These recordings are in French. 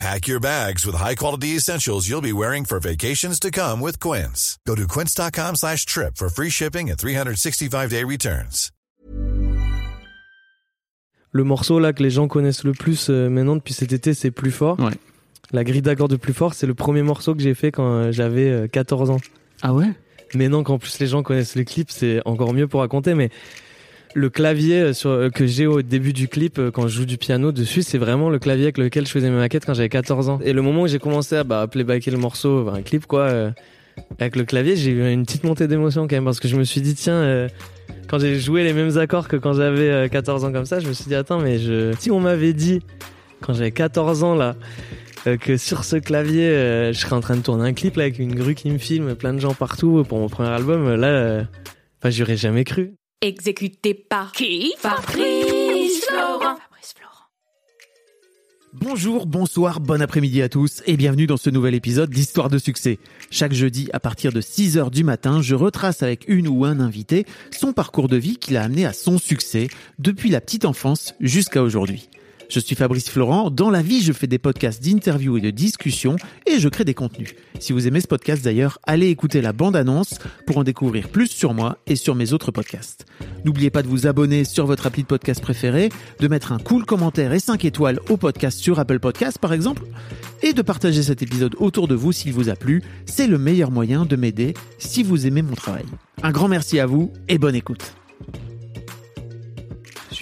Pack your bags with high-quality essentials you'll be wearing for vacations to come with Quince. Go to quince.com slash trip for free shipping and 365-day returns. Le morceau là que les gens connaissent le plus euh, maintenant depuis cet été, c'est Plus fort. Ouais. La grille d'accords de Plus fort, c'est le premier morceau que j'ai fait quand euh, j'avais euh, 14 ans. Ah ouais? Mais non, qu'en plus les gens connaissent le clip, c'est encore mieux pour raconter. Mais le clavier euh, euh, que j'ai au début du clip, euh, quand je joue du piano dessus, c'est vraiment le clavier avec lequel je faisais mes maquettes quand j'avais 14 ans. Et le moment où j'ai commencé à bah, playbacker le morceau, un clip quoi, avec le clavier, j'ai eu une petite montée d'émotion quand même parce que je me suis dit tiens, quand j'ai joué les mêmes accords que quand j'avais euh, 14 ans comme ça, je me suis dit attends mais je, si on m'avait dit quand j'avais 14 ans là que sur ce clavier, je serais en train de tourner un clip là, avec une grue qui me filme, plein de gens partout pour mon premier album. Là, enfin, j'aurais jamais cru. Exécuté par qui Fabrice Florent. Fabrice Florent. Bonjour, bonsoir, bon après-midi à tous et bienvenue dans ce nouvel épisode d'Histoire de succès. Chaque jeudi à partir de 6h du matin, je retrace avec une ou un invité son parcours de vie qui l'a amené à son succès depuis la petite enfance jusqu'à aujourd'hui. Je suis Fabrice Florent, dans la vie je fais des podcasts d'interviews et de discussions et je crée des contenus. Si vous aimez ce podcast d'ailleurs, allez écouter la bande-annonce pour en découvrir plus sur moi et sur mes autres podcasts. N'oubliez pas de vous abonner sur votre appli de podcast préféré, de mettre un cool commentaire et 5 étoiles au podcast sur Apple Podcasts par exemple, et de partager cet épisode autour de vous s'il vous a plu. C'est le meilleur moyen de m'aider si vous aimez mon travail. Un grand merci à vous et bonne écoute.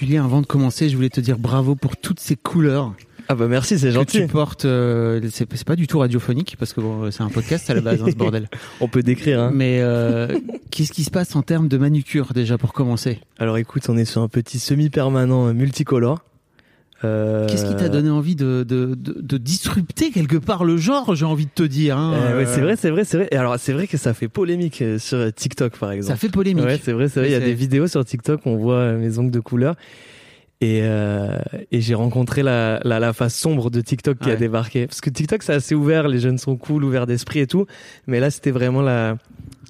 Julien, avant de commencer, je voulais te dire bravo pour toutes ces couleurs Ah bah merci, c'est que gentil. tu portes. euh, c'est pas du tout radiophonique parce que bon, c'est un podcast à la base, hein, ce bordel. On peut décrire. Hein. Mais euh, qu'est-ce qui se passe en termes de manucure déjà pour commencer? Alors écoute, on est sur un petit semi-permanent multicolore. Euh, Qu'est-ce qui t'a donné envie de, de, de, de disrupter quelque part le genre J'ai envie de te dire. Hein, euh, ouais, Euh, c'est vrai, c'est vrai, c'est vrai. Et alors c'est vrai que ça fait polémique euh, sur TikTok par exemple. Ça fait polémique. Ouais, c'est vrai, c'est vrai. Il y a des vidéos sur TikTok où on voit euh, mes ongles de couleur. Et, euh, et j'ai rencontré la, la, la face sombre de TikTok qui a débarqué. Parce que TikTok, c'est assez ouvert, les jeunes sont cool, ouverts d'esprit et tout. Mais là, c'était vraiment la,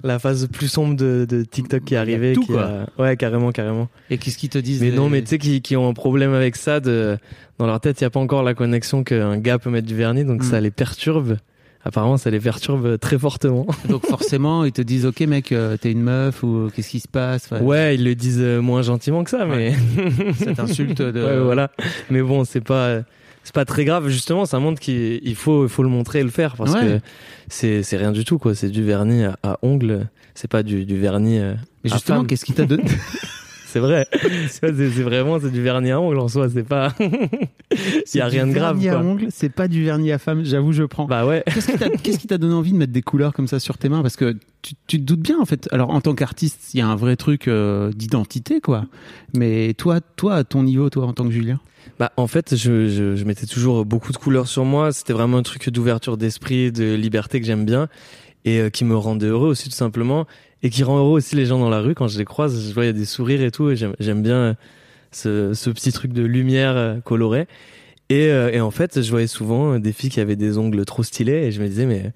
la phase plus sombre de, de TikTok qui est arrivée. tout, qui quoi. a- Ouais, carrément, carrément. Et qu'est-ce qu'ils te disent Mais non, mais tu sais, qui, qui ont un problème avec ça, de, dans leur tête, il n'y a pas encore la connexion qu'un gars peut mettre du vernis, donc Mm. ça les perturbe. Apparemment, ça les perturbe très fortement. Donc forcément, ils te disent Ok, mec, euh, t'es une meuf ou euh, qu'est-ce qui se passe? Enfin, Ouais, ils le disent euh, moins gentiment que ça, mais. Cette insulte de. Ouais, voilà. Mais bon, c'est pas c'est pas très grave. Justement, ça montre qu'il il faut il faut le montrer et le faire parce Ouais. que c'est c'est rien du tout quoi. C'est du vernis à, à ongles. C'est pas du, du vernis. euh, Mais à justement, qu'est-ce qui t'a donné? C'est vrai. c'est vraiment c'est du vernis à ongles en soi. C'est pas. Il y a rien de grave. vernis à quoi. ongles, c'est pas du vernis à femme. J'avoue, je prends. Bah ouais. Qu'est-ce qui t'a donné envie de mettre des couleurs comme ça sur tes mains? Parce que tu, tu te doutes bien, en fait. Alors, en tant qu'artiste, il y a un vrai truc euh, d'identité, quoi. Mais toi, toi, à ton niveau, toi, en tant que Julien? Bah, en fait, je, je, je mettais toujours beaucoup de couleurs sur moi. C'était vraiment un truc d'ouverture d'esprit, de liberté que j'aime bien et euh, qui me rendait heureux aussi tout simplement et qui rend heureux aussi les gens dans la rue quand je les croise. Je vois il y a des sourires et tout et j'aime bien euh, ce, ce petit truc de lumière euh, colorée. Et, euh, et en fait, je voyais souvent des filles qui avaient des ongles trop stylés et je me disais mais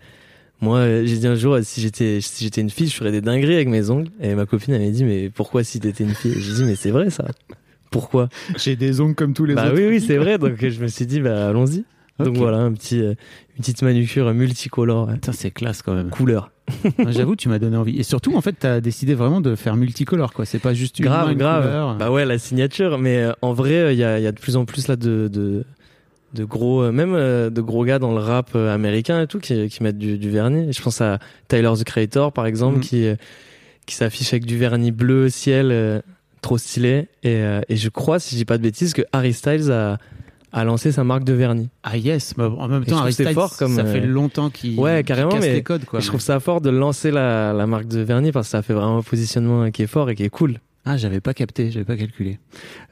moi, j'ai dit un jour, si j'étais si j'étais une fille, je ferais des dingueries avec mes ongles. Et ma copine elle m'a dit mais pourquoi si t'étais une fille? J'ai dit mais c'est vrai ça. Pourquoi? J'ai des ongles comme tous les bah autres. oui, oui, c'est vrai. Donc je me suis dit, bah allons-y. Donc voilà, un petit, euh, une petite manucure multicolore, Putain, c'est classe quand même. couleur. J'avoue, tu m'as donné envie. Et surtout, en fait, t'as décidé vraiment de faire multicolore, quoi. C'est pas juste une main, grave, une grave. couleur. Bah ouais, la signature. Mais euh, en vrai, euh, il y, a, il y a de plus en plus là de, de, de gros, euh, même euh, de gros gars dans le rap américain et tout qui, qui mettent du, du vernis. Je pense à Tyler the Creator par exemple Mhm. qui, qui s'affiche avec du vernis bleu ciel, trop stylé. Et, et je crois, si je dis pas de bêtises, que Harry Styles a, a lancé sa marque de vernis. Ah yes, mais en même je temps, Styles, fort comme, ça euh, fait longtemps qu'il Ouais, carrément, casse mais les codes, quoi. Je trouve ça fort de lancer la, la marque de vernis parce que ça fait vraiment un positionnement qui est fort et qui est cool. Ah, j'avais pas capté, j'avais pas calculé.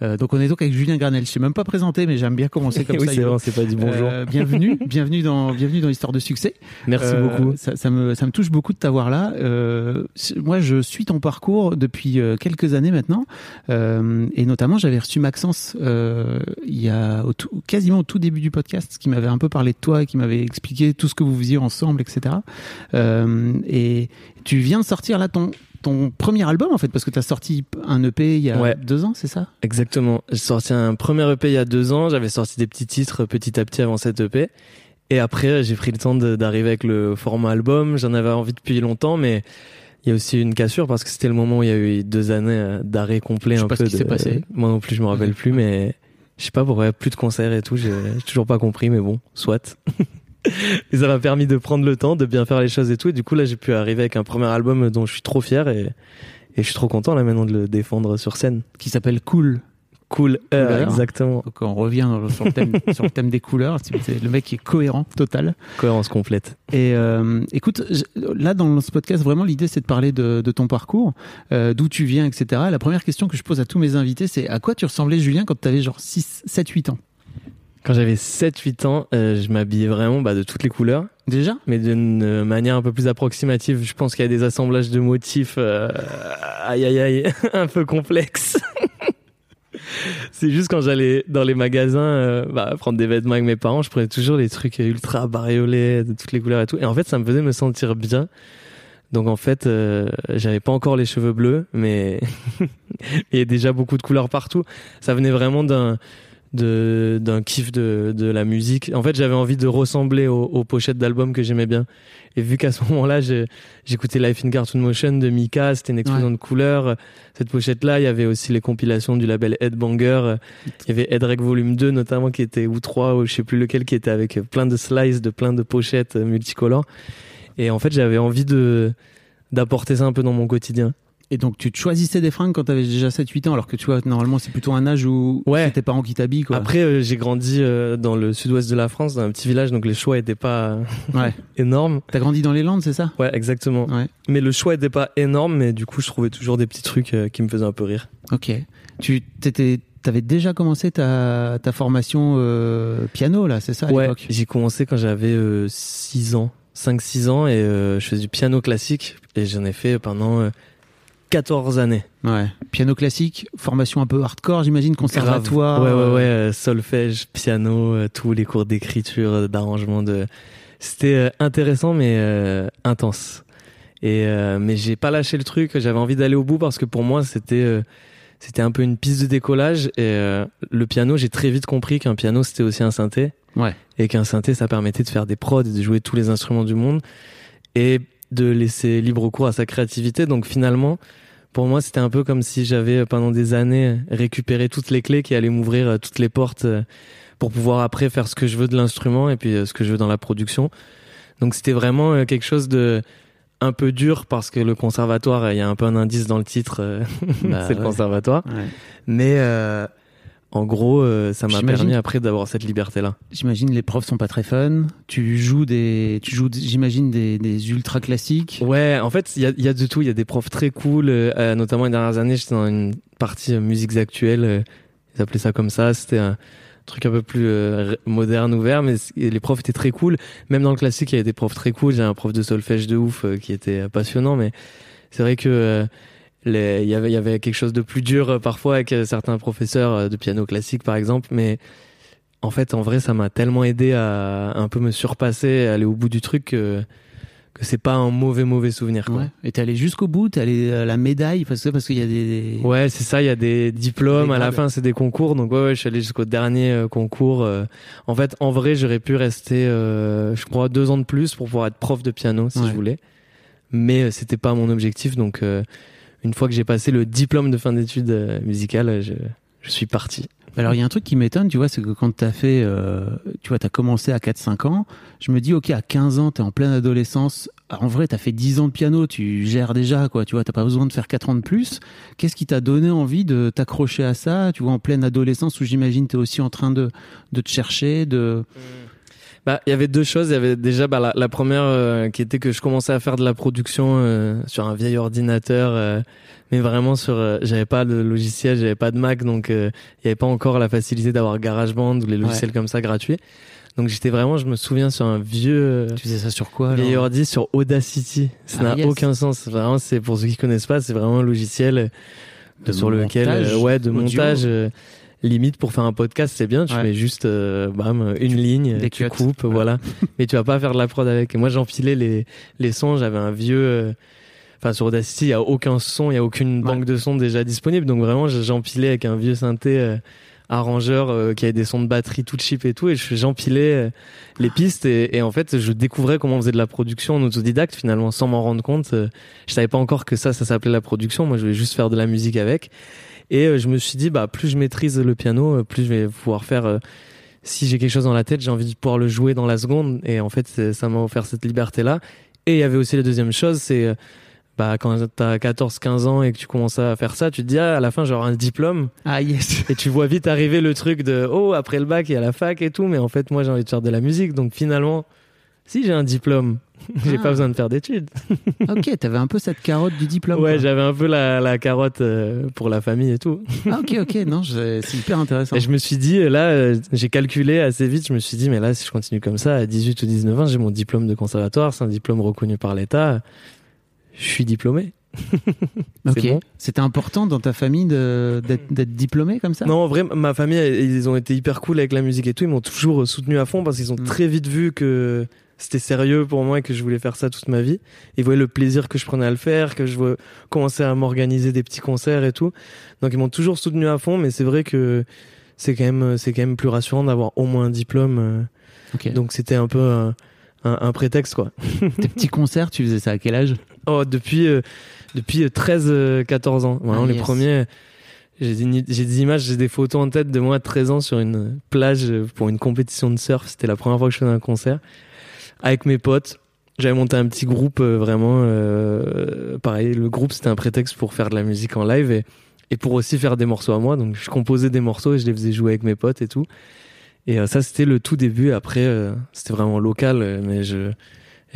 Euh, donc on est donc avec Julien Granel. Je sais même pas présenté, mais j'aime bien commencer comme oui, ça. c'est vrai, c'est pas dit bonjour. Euh, bienvenue, bienvenue dans bienvenue dans l'histoire de succès. Merci Euh, beaucoup. Ça, ça me ça me touche beaucoup de t'avoir là. Euh, moi, je suis ton parcours depuis euh, quelques années maintenant, Euh, et notamment j'avais reçu Maxence euh, il y a au tout- quasiment au tout début du podcast, qui m'avait un peu parlé de toi et qui m'avait expliqué tout ce que vous faisiez ensemble, etc. Euh, et tu viens de sortir là ton ton premier album en fait parce que tu as sorti un EP il y a Ouais. deux ans, c'est ça? Exactement. J'ai sorti un premier EP il y a deux ans. J'avais sorti des petits titres petit à petit avant cet EP. Et après, j'ai pris le temps d'arriver avec le format album. J'en avais envie depuis longtemps, mais il y a aussi une cassure parce que c'était le moment où il y a eu deux années euh, d'arrêt complet. Je sais un pas peu ce qui de- s'est passé. Moi non plus, je me rappelle plus, mais je sais pas pourquoi plus de concerts et tout. J'ai toujours pas compris, mais bon, soit. et ça m'a permis de prendre le temps, de bien faire les choses et tout. Et du coup, là, j'ai pu arriver avec un premier album dont je suis trop fier et, et je suis trop content là maintenant de le défendre sur scène. Qui s'appelle Cool. Cool, Couleur. exactement. Donc on revient sur le thème sur le thème des couleurs. C'est le mec qui est cohérent total. Cohérence complète. Et euh, écoute, là dans ce podcast, vraiment l'idée c'est de parler de, de ton parcours, euh, d'où tu viens, etc. La première question que je pose à tous mes invités, c'est à quoi tu ressemblais Julien quand tu avais genre 6, 7, 8 ans? Quand j'avais 7-8 ans, euh, je m'habillais vraiment bah, de toutes les couleurs, Déjà? Mais d'une euh, manière un peu plus approximative. Je pense qu'il y a des assemblages de motifs, euh, aïe aïe aïe, un peu complexes. C'est juste quand j'allais dans les magasins euh, bah, prendre des vêtements avec mes parents, je prenais toujours les trucs ultra bariolés, de toutes les couleurs et tout. Et en fait, ça me faisait me sentir bien. Donc en fait, euh, j'avais pas encore les cheveux bleus, mais il y a déjà beaucoup de couleurs partout. Ça venait vraiment d'un de d'un kiff de de la musique. En fait, j'avais envie de ressembler aux, aux pochettes d'albums que j'aimais bien. Et vu qu'à ce moment-là, j'écoutais Life in Cartoon Motion de Mika, c'était une explosion de couleurs. Cette pochette-là, il y avait aussi les compilations du label Headbanger. Il y avait Headrec Volume 2 notamment qui était ou 3 ou je sais plus lequel qui était avec plein de slices de plein de pochettes multicolores. Et en fait, j'avais envie de d'apporter ça un peu dans mon quotidien. Et donc tu te choisissais des fringues quand tu avais déjà 7, 8 ans, alors que tu vois, normalement c'est plutôt un âge où Ouais. c'est tes parents qui t'habillent. Quoi. Après, euh, j'ai grandi euh, dans le sud-ouest de la France, dans un petit village, donc les choix étaient pas Ouais. énormes. T'as grandi dans les Landes, c'est ça? Ouais, exactement. Ouais. Mais le choix était pas énorme, mais du coup, je trouvais toujours des petits trucs euh, qui me faisaient un peu rire. Ok. Tu t'étais, t'avais déjà commencé ta, ta formation piano là, c'est ça à ouais, l'époque? j'ai commencé quand j'avais 6 ans, 5-6 ans, et je faisais du piano classique, et j'en ai fait pendant 14 années. Ouais. Piano classique, formation un peu hardcore, j'imagine, conservatoire. Ouais, ouais, euh, ouais, euh, solfège, piano, euh, tous les cours d'écriture, euh, d'arrangement, de. C'était euh, intéressant mais euh, intense. Et euh, mais j'ai pas lâché le truc. J'avais envie d'aller au bout parce que pour moi c'était euh, c'était un peu une piste de décollage. Et euh, le piano, j'ai très vite compris qu'un piano c'était aussi un synthé. Ouais. Et qu'un synthé ça permettait de faire des prods, et de jouer tous les instruments du monde et de laisser libre cours à sa créativité. Donc finalement, pour moi, c'était un peu comme si j'avais euh, pendant des années récupéré toutes les clés qui allaient m'ouvrir euh, toutes les portes euh, pour pouvoir après faire ce que je veux de l'instrument et puis ce que je veux dans la production. Donc c'était vraiment quelque chose de un peu dur parce que le conservatoire, il y a un peu un indice dans le titre, Bah, c'est le conservatoire. Ouais. Mais euh, en gros, euh, ça m'a permis après d'avoir cette liberté-là. J'imagine les profs sont pas très fun. Tu joues des, tu joues, j'imagine des, des ultra classiques. Ouais, en fait, il y a, y a de tout. Il y a des profs très cool. euh, euh, notamment les dernières années, j'étais dans une partie musiques actuelles. ils appelaient ça comme ça. C'était un truc un peu plus euh, moderne, ouvert. Mais les profs étaient très cool. Même dans le classique, il y avait des profs très cool. J'ai un prof de solfège de ouf euh, qui était passionnant. Mais c'est vrai que euh, les- il y avait il y avait quelque chose de plus dur euh, parfois avec euh, certains professeurs euh, de piano classique, par exemple. Mais en fait, en vrai, ça m'a tellement aidé à un peu me surpasser, à aller au bout du truc. que que c'est pas un mauvais mauvais souvenir quoi. Ouais. Et t'es allé jusqu'au bout, t'es allé à la médaille parce que parce qu'il y a des. Ouais, c'est ça, il y a des diplômes, à la fin c'est des concours, donc ouais, ouais je suis allé jusqu'au dernier euh, concours. euh. En fait, en vrai, j'aurais pu rester, euh, je crois, deux ans de plus pour pouvoir être prof de piano si Ouais. je voulais, mais euh, c'était pas mon objectif, donc euh, une fois que j'ai passé le diplôme de fin d'études euh, musicales, je, je suis parti. Alors il y a un truc qui m'étonne, tu vois, c'est que quand t'as fait, euh, tu vois, t'as commencé à 4-5 ans, je me dis, ok, à 15 ans, t'es en pleine adolescence, Ah, en vrai, t'as fait 10 ans de piano, tu gères déjà, quoi, tu vois, t'as pas besoin de faire 4 ans de plus. Qu'est-ce qui t'a donné envie de t'accrocher à ça, tu vois, en pleine adolescence où j'imagine t'es aussi en train de, de te chercher, de... Bah, il y avait deux choses. Il y avait déjà bah, la, la première euh, qui était que je commençais à faire de la production euh, sur un vieil ordinateur, euh, mais vraiment sur. euh, j'avais pas de logiciel, j'avais pas de Mac, donc euh, il y avait pas encore la facilité d'avoir GarageBand ou les logiciels comme ça gratuits. Donc j'étais vraiment, je me souviens, sur un vieux euh, Tu faisais ça sur quoi vieil ordi sur Audacity. Ça Ah, n'a yes. aucun sens. Vraiment, c'est pour ceux qui connaissent pas, c'est vraiment un logiciel De sur lequel, montage? ouais, de audio? montage. Limite pour faire un podcast, c'est bien. Tu Ouais. mets juste, euh, bam, une ligne, Des tu cuts. coupes, Ouais. voilà. Mais tu vas pas faire de la prod avec. Et moi, j'enfilais les les sons. J'avais un vieux. euh, Enfin, sur Audacity, il y a aucun son, il y a aucune banque de sons déjà disponible. Donc vraiment, j'empilais avec un vieux synthé. euh, arrangeur euh, qui avait des sons de batterie tout cheap et tout et je- j'empilais euh, les pistes et, et en fait je découvrais comment on faisait de la production en autodidacte finalement sans m'en rendre compte Euh, je savais pas encore que ça ça s'appelait la production moi je voulais juste faire de la musique avec et euh, je me suis dit bah plus je maîtrise le piano euh, plus je vais pouvoir faire euh, si j'ai quelque chose dans la tête j'ai envie de pouvoir le jouer dans la seconde. Et en fait ça m'a offert cette liberté là et il y avait aussi la deuxième chose c'est bah quand t'as 14 15 ans et que tu commences à faire ça tu te dis ah, à la fin j'aurai un diplôme. Ah yes. et tu vois vite arriver le truc de oh après le bac il y a la fac et tout. Mais en fait moi j'ai envie de faire de la musique. Donc finalement si j'ai un diplôme j'ai Ah. pas besoin de faire d'études ok, t'avais un peu cette carotte du diplôme. ouais j'avais un peu la, la carotte euh, pour la famille et tout Ah ok, ok, non, c'est hyper intéressant. et je me suis dit là euh, j'ai calculé assez vite je me suis dit mais là si je continue comme ça à 18 ou 19 ans j'ai mon diplôme de conservatoire c'est un diplôme reconnu par l'État je suis diplômé Ok. bon. C'était important dans ta famille d'être diplômé comme ça? Non, en vrai, ma famille, ils ont été hyper cool avec la musique et tout. Ils m'ont toujours soutenu à fond parce qu'ils ont Mm. très vite vu que c'était sérieux pour moi et que je voulais faire ça toute ma vie. Ils voyaient le plaisir que je prenais à le faire, que je commençais à m'organiser des petits concerts et tout. Donc ils m'ont toujours soutenu à fond, mais c'est vrai que c'est quand même, c'est quand même plus rassurant d'avoir au moins un diplôme. euh. Donc c'était un peu un, un- un prétexte, quoi. Tes petits concerts, tu faisais ça à quel âge? Oh, depuis, euh, depuis 13-14 ans. Vraiment, Ah, les yes. premiers. J'ai des, images, j'ai des photos en tête de moi à 13 ans sur une plage pour une compétition de surf. C'était la première fois que je faisais un concert. Avec mes potes. J'avais monté un petit groupe euh, vraiment. euh, pareil, le groupe c'était un prétexte pour faire de la musique en live et, et pour aussi faire des morceaux à moi. Donc je composais des morceaux et je les faisais jouer avec mes potes et tout. Et euh, ça c'était le tout début. Après, c'était vraiment local, mais je.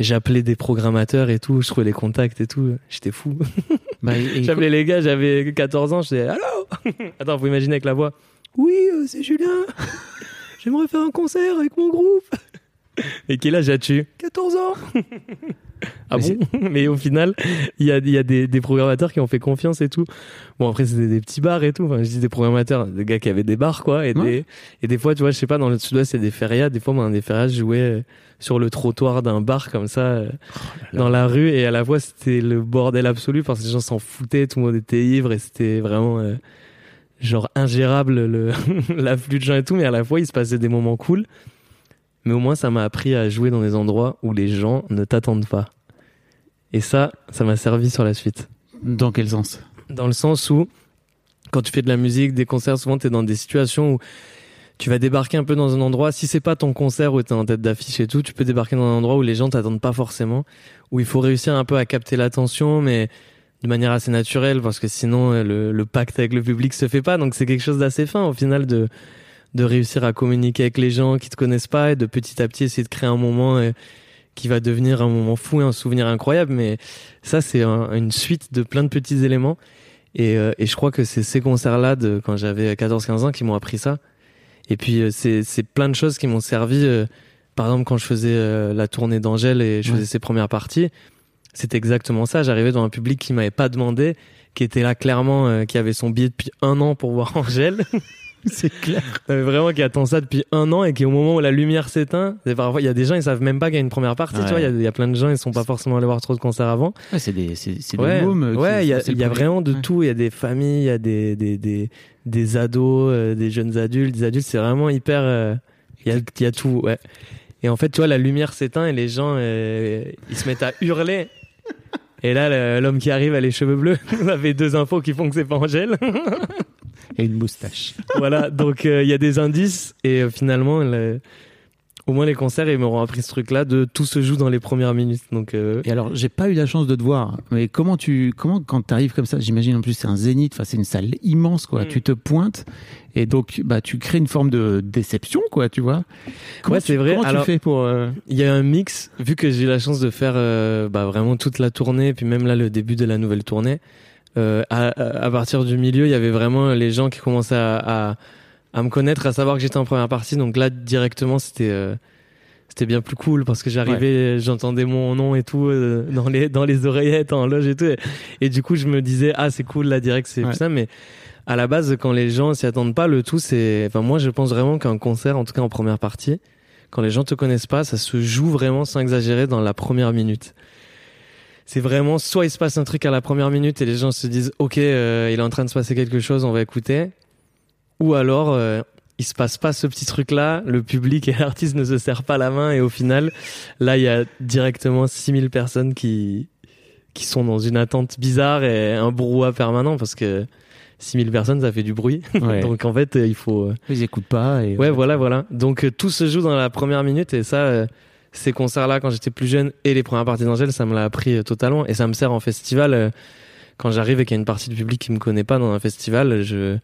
J'appelais des programmateurs et tout, je trouvais les contacts et tout, j'étais fou. Bah, J'appelais les gars, j'avais 14 ans, je disais Allô Attends, vous imaginez avec la voix Oui, euh, c'est Julien. J'aimerais faire un concert avec mon groupe. Et quel âge as-tu 14 ans. ah Mais bon Mais au final, il y a, y a des, des programmateurs qui ont fait confiance et tout. Bon, après, c'était des petits bars et tout. Enfin, je dis des programmateurs, des gars qui avaient des bars, quoi. Et, Ouais. des, et des fois, tu vois, je sais pas, dans le sud-ouest, il y a des férias. Des fois, moi, dans des férias, je jouais euh, sur le trottoir d'un bar comme ça, euh, dans la rue. Et à la fois, c'était le bordel absolu parce que les gens s'en foutaient, tout le monde était ivre et c'était vraiment. euh, genre ingérable le l'afflux de gens et tout mais à la fois il se passait des moments cool mais au moins ça m'a appris à jouer dans des endroits où les gens ne t'attendent pas. Et ça ça m'a servi sur la suite. Dans quel sens? Dans le sens où quand tu fais de la musique des concerts souvent tu es dans des situations où tu vas débarquer un peu dans un endroit. Si c'est pas ton concert où tu es en tête d'affiche et tout tu peux débarquer dans un endroit où les gens t'attendent pas forcément où il faut réussir un peu à capter l'attention mais de manière assez naturelle parce que sinon le, le pacte avec le public se fait pas. Donc c'est quelque chose d'assez fin au final de de réussir à communiquer avec les gens qui te connaissent pas et de petit à petit essayer de créer un moment qui va devenir un moment fou et un souvenir incroyable mais ça c'est un- une suite de plein de petits éléments et, euh, et je crois que c'est ces concerts là de quand j'avais 14-15 ans qui m'ont appris ça et puis euh, c'est c'est plein de choses qui m'ont servi euh, par exemple quand je faisais la tournée d'Angèle et je Ouais. faisais ses premières parties c'était exactement ça. J'arrivais dans un public qui m'avait pas demandé, qui était là clairement, qui avait son billet depuis un an pour voir Angèle. C'est clair. Mais vraiment qui attend ça depuis un an et qui au moment où la lumière s'éteint, parfois il y a des gens ils savent même pas qu'il y a une première partie. Ouais. Tu vois, il y a- il y, a plein de gens ils sont pas forcément allés voir trop de concerts avant. Ouais, c'est des, c'est, Ouais, des euh, ouais, il y a, y vraiment de Ouais. tout. Il y a des familles, il y a des des des, des ados, euh, des jeunes adultes, des adultes. C'est vraiment hyper. euh, Il y a il y a tout. Ouais. Et en fait, tu vois, la lumière s'éteint et les gens euh, ils se mettent à hurler. Et là, l'homme qui arrive a les cheveux bleus. Vous avez deux infos qui font que c'est pas Angèle. Et une moustache. voilà, donc euh, il y a des indices et euh, finalement, le- au moins les concerts, ils m'auront appris ce truc-là de tout se joue dans les premières minutes. Donc, euh, Et alors, j'ai pas eu la chance de te voir, mais comment tu, comment quand t'arrives comme ça, j'imagine en plus c'est un zénith, enfin c'est une salle immense quoi. Mm. Tu te pointes et donc bah tu crées une forme de déception quoi, tu vois. Comment Ouais, tu- c'est vrai. Comment Alors- tu fais pour euh, il y a un mix, vu que j'ai eu la chance de faire euh, bah, vraiment toute la tournée, puis même là le début de la nouvelle tournée. Euh, à, à partir du milieu, il y avait vraiment les gens qui commençaient à, à, à me connaître, à savoir que j'étais en première partie. Donc là, directement, c'était euh, c'était bien plus cool parce que j'arrivais, j'entendais mon nom et tout euh, dans les dans les oreillettes en loge et tout. Et, et du coup, je me disais ah c'est cool là direct, c'est Ouais. plus ça. Mais à la base, quand les gens s'y attendent pas, le tout c'est, enfin moi je pense vraiment qu'un concert, en tout cas en première partie, quand les gens te connaissent pas, ça se joue vraiment sans exagérer dans la première minute. C'est vraiment soit il se passe un truc à la première minute et les gens se disent ok euh, il est en train de se passer quelque chose, on va écouter, ou alors euh, il se passe pas ce petit truc là, le public et l'artiste ne se serrent pas la main et au final là il y a directement 6000 personnes qui qui sont dans une attente bizarre et un brouhaha permanent parce que 6000 personnes ça fait du bruit. ouais. Donc en fait euh, il faut euh, ils écoutent pas et Ouais, voilà, voilà. Donc tout se joue dans la première minute et ça, ces concerts-là, quand j'étais plus jeune et les premières parties d'Angèle, ça me l'a appris euh, totalement et ça me sert en festival. euh, quand j'arrive et qu'il y a une partie du public qui me connaît pas dans un festival, je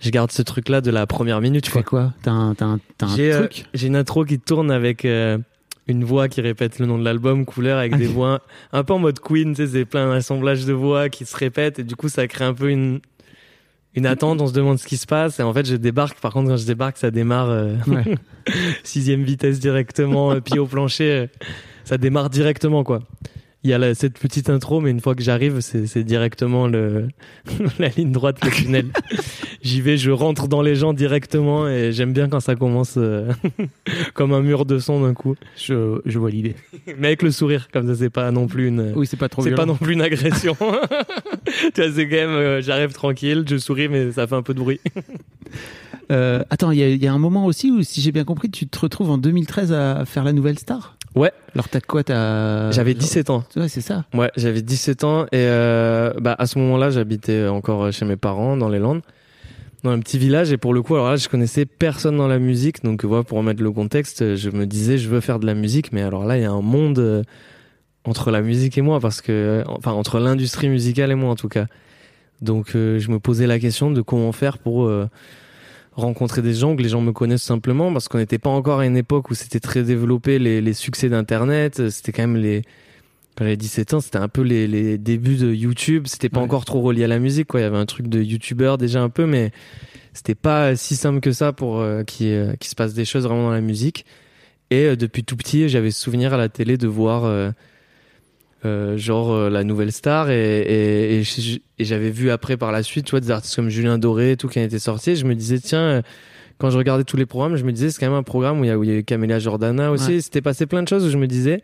je garde ce truc-là de la première minute. Tu fais quoi? T'as un, t'as un, un J'ai euh, truc? j'ai une intro qui tourne avec euh, une voix qui répète le nom de l'album, couleur, avec des voix un peu en mode Queen, tu sais, c'est plein d'assemblage de voix qui se répètent et du coup ça crée un peu une une attente, on se demande ce qui se passe et en fait je débarque. Par contre quand je débarque, ça démarre euh, Ouais. sixième vitesse directement, euh, pied au plancher, euh, ça démarre directement quoi. Il y a la- cette petite intro, mais une fois que j'arrive, c'est c'est directement le la ligne droite, le tunnel. J'y vais, je rentre dans les gens directement et j'aime bien quand ça commence euh, comme un mur de son d'un coup. Je, je vois l'idée. Mais avec le sourire, comme ça c'est pas non plus une Oui, c'est pas trop c'est pas non plus une agression. tu vois, c'est quand même euh, j'arrive tranquille, je souris mais ça fait un peu de bruit. Euh, attends, il y a, il y a un moment aussi où, si j'ai bien compris, tu te retrouves en 2013 à faire la nouvelle star? Ouais. Alors t'as quoi T'as J'avais 17 ans. Ouais, c'est ça. Ouais, j'avais 17 ans et euh, bah à ce moment-là, j'habitais encore chez mes parents dans les Landes, dans un petit village et pour le coup, alors là, je connaissais personne dans la musique, donc voilà, pour remettre le contexte, je me disais je veux faire de la musique, mais alors là, il y a un monde euh, entre la musique et moi parce que euh, enfin entre l'industrie musicale et moi en tout cas. Donc euh, je me posais la question de comment faire pour euh, rencontrer des gens, que les gens me connaissent simplement, parce qu'on n'était pas encore à une époque où c'était très développé les, les succès d'Internet, c'était quand même les quand j'avais 17 ans, c'était un peu les, les débuts de YouTube. C'était pas Ouais. encore trop relié à la musique, quoi. Il y avait un truc de YouTuber déjà un peu, mais c'était pas si simple que ça pour euh, qu'il ait- qu'il se passe des choses vraiment dans la musique. Et euh, depuis tout petit, j'avais souvenir à la télé de voir euh, genre euh, la nouvelle star et, et, et j'avais vu après par la suite, tu vois, des artistes comme Julien Doré et tout qui en étaient sortis. Et je me disais tiens. euh, quand je regardais tous les programmes, je me disais c'est quand même un programme où il y a, eu Camélia Jordana aussi. Ouais. C'était passé plein de choses où je me disais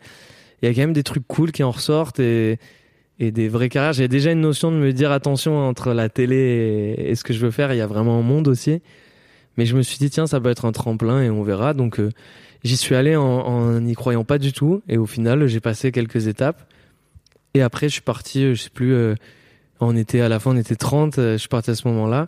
il y a quand même des trucs cool qui en ressortent et, et des vraies carrières. J'avais déjà une notion de me dire attention entre la télé et, ce que je veux faire, il y a vraiment un monde aussi. Mais je me suis dit tiens ça peut être un tremplin et on verra. Donc euh, j'y suis allé en, en n'y croyant pas du tout et au final j'ai passé quelques étapes. Et après je suis parti, euh, je sais plus, euh, on était à la fin on était 30, euh, je suis parti à ce moment-là.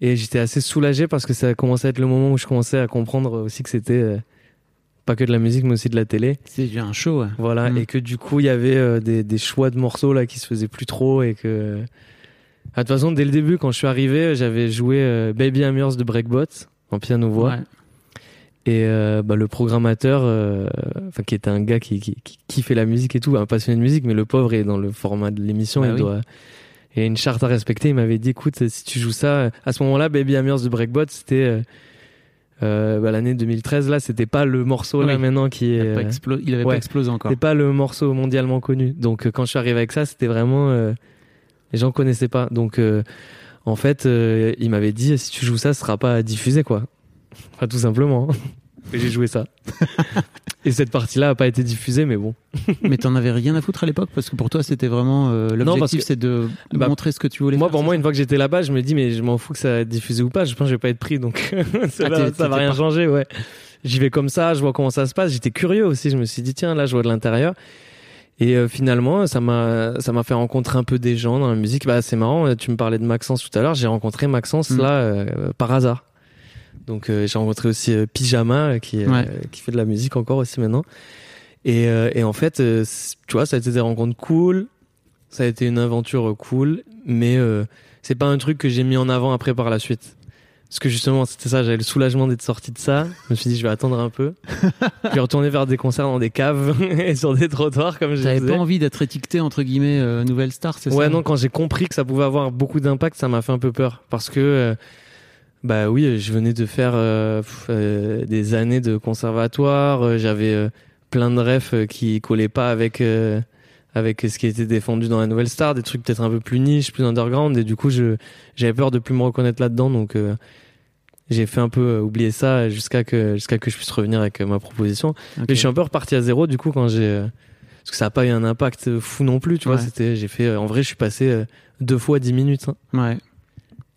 Et j'étais assez soulagé parce que ça a commencé à être le moment où je commençais à comprendre aussi que c'était euh, pas que de la musique mais aussi de la télé. C'est un show. ouais. Voilà, Mm. et que du coup il y avait euh, des, des choix de morceaux là qui se faisaient plus trop et que. Ah, De toute façon, dès le début, quand je suis arrivé, j'avais joué euh, Baby I'm Yours de Breakbot en piano-voix. Ouais. Et euh, bah, le programmateur, euh, enfin qui était un gars qui, qui, qui, qui fait la musique et tout, un passionné de musique, mais le pauvre est dans le format de l'émission, Bah il oui. doit. Il a une charte à respecter. Il m'avait dit, écoute, si tu joues ça, à ce moment-là, Baby Yours de Breakbot, c'était euh, euh, bah, l'année 2013. Là, c'était pas le morceau là maintenant qui Il est. avait pas, euh, il avait ouais. pas explosé encore. c'est pas le morceau mondialement connu. Donc euh, quand je suis arrivé avec ça, c'était vraiment euh, les gens connaissaient pas. Donc euh, en fait, euh, il m'avait dit si tu joues ça, ce sera pas diffusé, quoi. Enfin, tout simplement. Et j'ai joué ça. Et cette partie-là a pas été diffusée, mais bon. Mais t'en avais rien à foutre à l'époque parce que pour toi c'était vraiment euh, l'objectif c'est de Bah, montrer ce que tu voulais Moi, faire, pour moi, une fois que j'étais là-bas, je me dis, mais je m'en fous que ça va être diffusé ou pas. Je pense que je vais pas être pris, donc ça, Ah, va, ça rien changer, ouais. J'y vais comme ça, je vois comment ça se passe. J'étais curieux aussi. Je me suis dit, tiens, là, je vois de l'intérieur. Et euh, finalement, ça m'a, ça m'a fait rencontrer un peu des gens dans la musique. Bah, c'est marrant. Tu me parlais de Maxence tout à l'heure. J'ai rencontré Maxence Mm. là euh, par hasard. Donc, euh, j'ai rencontré aussi euh, Pyjama euh, qui, Ouais. qui fait de la musique encore aussi maintenant. Et, et en fait, tu vois, ça a été des rencontres cool. Ça a été une aventure cool, mais c'est pas un truc que j'ai mis en avant après par la suite. Parce que justement, c'était ça, j'avais le soulagement d'être sorti de ça. Je me suis dit, je vais attendre un peu. je vais retourner vers des concerts dans des caves et sur des trottoirs, comme je T'avais pas envie d'être étiqueté entre guillemets euh, nouvelle star, c'est ça? Ouais, non, quand j'ai compris que ça pouvait avoir beaucoup d'impact, ça m'a fait un peu peur. Parce que, euh, bah oui, je venais de faire euh, pff, euh, des années de conservatoire, euh, j'avais euh, plein de refs euh, qui collaient pas avec, euh, avec ce qui était défendu dans la nouvelle star, des trucs peut-être un peu plus niche, plus underground, et du coup, je, j'avais peur de plus me reconnaître là-dedans, donc euh, j'ai fait un peu euh, oublier ça jusqu'à que, jusqu'à que je puisse revenir avec euh, ma proposition. Ok. Mais je suis un peu reparti à zéro du coup quand j'ai euh, parce que ça a pas eu un impact fou non plus, tu vois. C'était, j'ai fait, euh, en vrai, je suis passé euh, deux fois 10 minutes. hein. Ouais.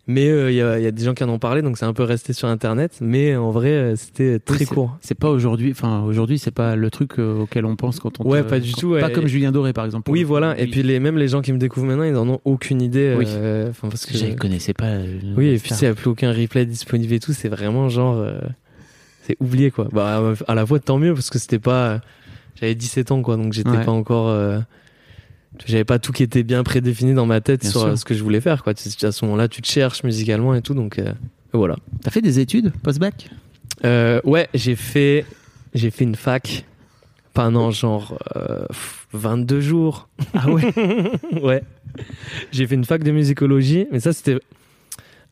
Mais euh, il y, a, il y a des gens qui en ont parlé, donc c'est un peu resté sur Internet. Mais en vrai, euh, c'était très Oui, court. C'est pas aujourd'hui, enfin aujourd'hui c'est pas le truc euh, auquel on pense quand on. Ouais, pas du quand- tout, ouais. Pas comme Julien Doré par exemple. Oui, voilà. Et puis les, même les gens qui me découvrent maintenant, ils en ont aucune idée. Oui. parce que je connaissais pas. oui, et puis s'il n'y a plus aucun replay disponible et tout, c'est vraiment genre, c'est oublié quoi. Bah à la fois tant mieux parce que c'était pas, j'avais 17 ans quoi, donc j'étais Ouais. pas encore, j'avais pas tout qui était bien prédéfini dans ma tête Bien sur sûr. euh, ce que je voulais faire quoi. À ce moment-là, tu te cherches musicalement et tout, donc euh, voilà. T'as fait des études post-bac? Euh, ouais, j'ai fait, j'ai fait une fac pendant genre euh, 22 jours. Ah ouais? ouais. J'ai fait une fac de musicologie, mais ça c'était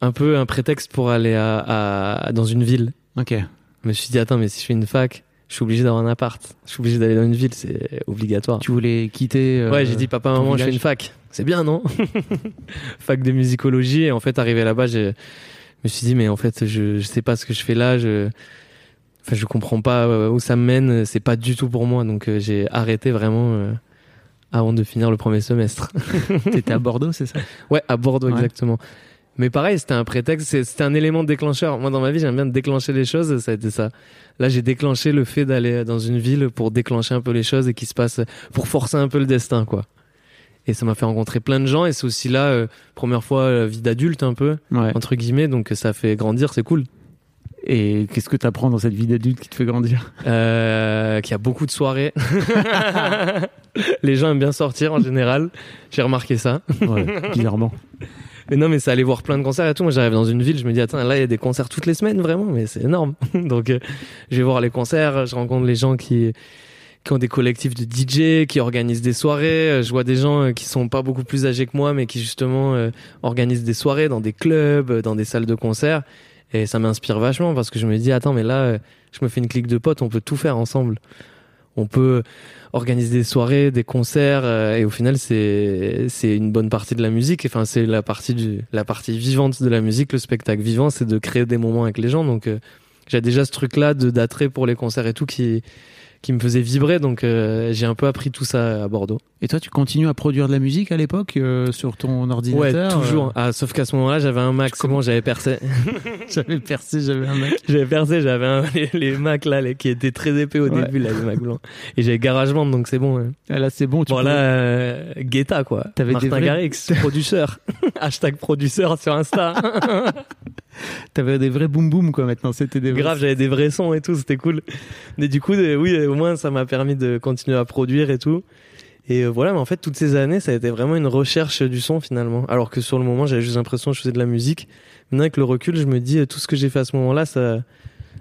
un peu un prétexte pour aller à, à- dans une ville. ok. Je me suis dit attends, mais si je fais une fac, je suis obligé d'avoir un appart. Je suis obligé d'aller dans une ville, c'est obligatoire. Tu voulais quitter. euh, ouais, j'ai dit papa, maman, je fais village une fac. C'est bien, non? Fac de musicologie. Et en fait, arrivé là-bas, je me suis dit mais en fait, je, je sais pas ce que je fais là. Je Enfin, je comprends pas euh, où ça me mène. C'est pas du tout pour moi. Donc, euh, j'ai arrêté vraiment euh, avant de finir le premier semestre. T'étais à Bordeaux, c'est ça? Ouais, à Bordeaux, Ouais. exactement. Mais pareil, c'était un prétexte, c'est- c'était un élément déclencheur. Moi, dans ma vie, j'aime bien déclencher les choses, ça a été ça. Là, j'ai déclenché le fait d'aller dans une ville pour déclencher un peu les choses et qui se passe, pour forcer un peu le destin, quoi. Et ça m'a fait rencontrer plein de gens et c'est aussi là, euh, première fois, euh, vie d'adulte un peu, Ouais. entre guillemets, donc ça fait grandir, c'est cool. Et qu'est-ce que t'apprends dans cette vie d'adulte qui te fait grandir? Euh, qu'il y a beaucoup de soirées. les gens aiment bien sortir en général. J'ai remarqué ça. Ouais, bizarrement. Mais non, mais c'est aller voir plein de concerts et tout. Moi, j'arrive dans une ville, je me dis, attends, là, il y a des concerts toutes les semaines, vraiment, mais c'est énorme. Donc, euh, je vais voir les concerts, je rencontre les gens qui, qui ont des collectifs de DJ, qui organisent des soirées. Euh, Je vois des gens euh, qui sont pas beaucoup plus âgés que moi, mais qui justement organisent des soirées dans des clubs, dans des salles de concert. Et ça m'inspire vachement parce que je me dis, attends, mais là, je me fais une clique de potes, on peut tout faire ensemble. On peut organiser des soirées, des concerts, euh, et au final, c'est c'est une bonne partie de la musique. Enfin, c'est la partie du la partie vivante de la musique, le spectacle vivant, c'est de créer des moments avec les gens. Donc, euh, j'ai déjà ce truc-là de d'attrait pour les concerts et tout qui qui me faisait vibrer. Donc, euh, j'ai un peu appris tout ça à Bordeaux. Et toi, tu continues à produire de la musique à l'époque euh, sur ton Ouais, ordinateur toujours. euh, Ah, sauf qu'à ce moment-là, j'avais un Mac. C'est bon, j'avais percé. J'avais percé, j'avais un mec. J'avais percé, j'avais un- les, les Macs là, les, qui étaient très épais au Ouais. début, là, les Macs blancs. Et j'avais GarageBand, donc c'est bon. hein. Ah, là, c'est bon. Tu Bon, peux- là, euh, Guetta, quoi. T'avais des Martin vrais- Garrix, producteur. Hashtag producteur sur Insta. T'avais des vrais boom boom quoi maintenant. C'était des vrais- Grave, j'avais des vrais sons et tout, c'était cool. Mais du coup, euh, oui, euh, au moins, ça m'a permis de continuer à produire et tout. Et euh, voilà, mais en fait, toutes ces années, ça a été vraiment une recherche du son finalement. Alors que sur le moment, j'avais juste l'impression que je faisais de la musique. Maintenant, avec le recul, je me dis, euh, tout ce que j'ai fait à ce moment-là, ça,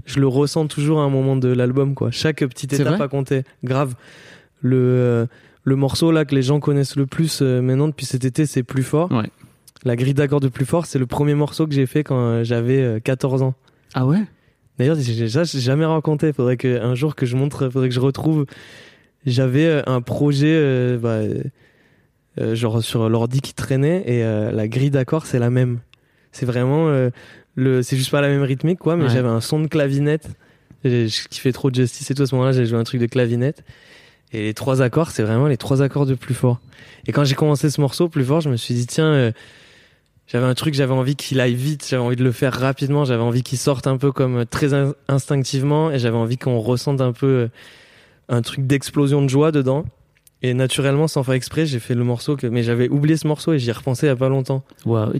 je le ressens toujours à un moment de l'album, quoi. Chaque petite étape a compté. Grave. Le, euh, le morceau là que les gens connaissent le plus euh, maintenant depuis cet été, c'est Plus fort. Ouais. La grille d'accords de Plus fort, c'est le premier morceau que j'ai fait quand euh, j'avais euh, 14 ans. Ah ouais? D'ailleurs, j'ai ça, j'ai jamais raconté. Faudrait que un jour que je montre, faudrait que je retrouve. J'avais euh, un projet, euh, bah, euh, euh, genre sur l'ordi qui traînait et euh, la grille d'accords c'est la même. C'est vraiment euh, le, c'est juste pas la même rythmique quoi, mais Ouais. j'avais un son de clavinette. Et Je kiffais trop Justice et tout à ce moment-là, j'ai joué un truc de clavinette. Et les trois accords, c'est vraiment les trois accords de plus fort. Et quand j'ai commencé ce morceau plus fort, je me suis dit tiens, euh, j'avais un truc, j'avais envie qu'il aille vite, j'avais envie de le faire rapidement, j'avais envie qu'il sorte un peu comme euh, très in- instinctivement, et j'avais envie qu'on ressente un peu euh, un truc d'explosion de joie dedans. Et naturellement, sans faire exprès, j'ai fait le morceau que, mais j'avais oublié ce morceau et j'y ai repensé il y a pas longtemps.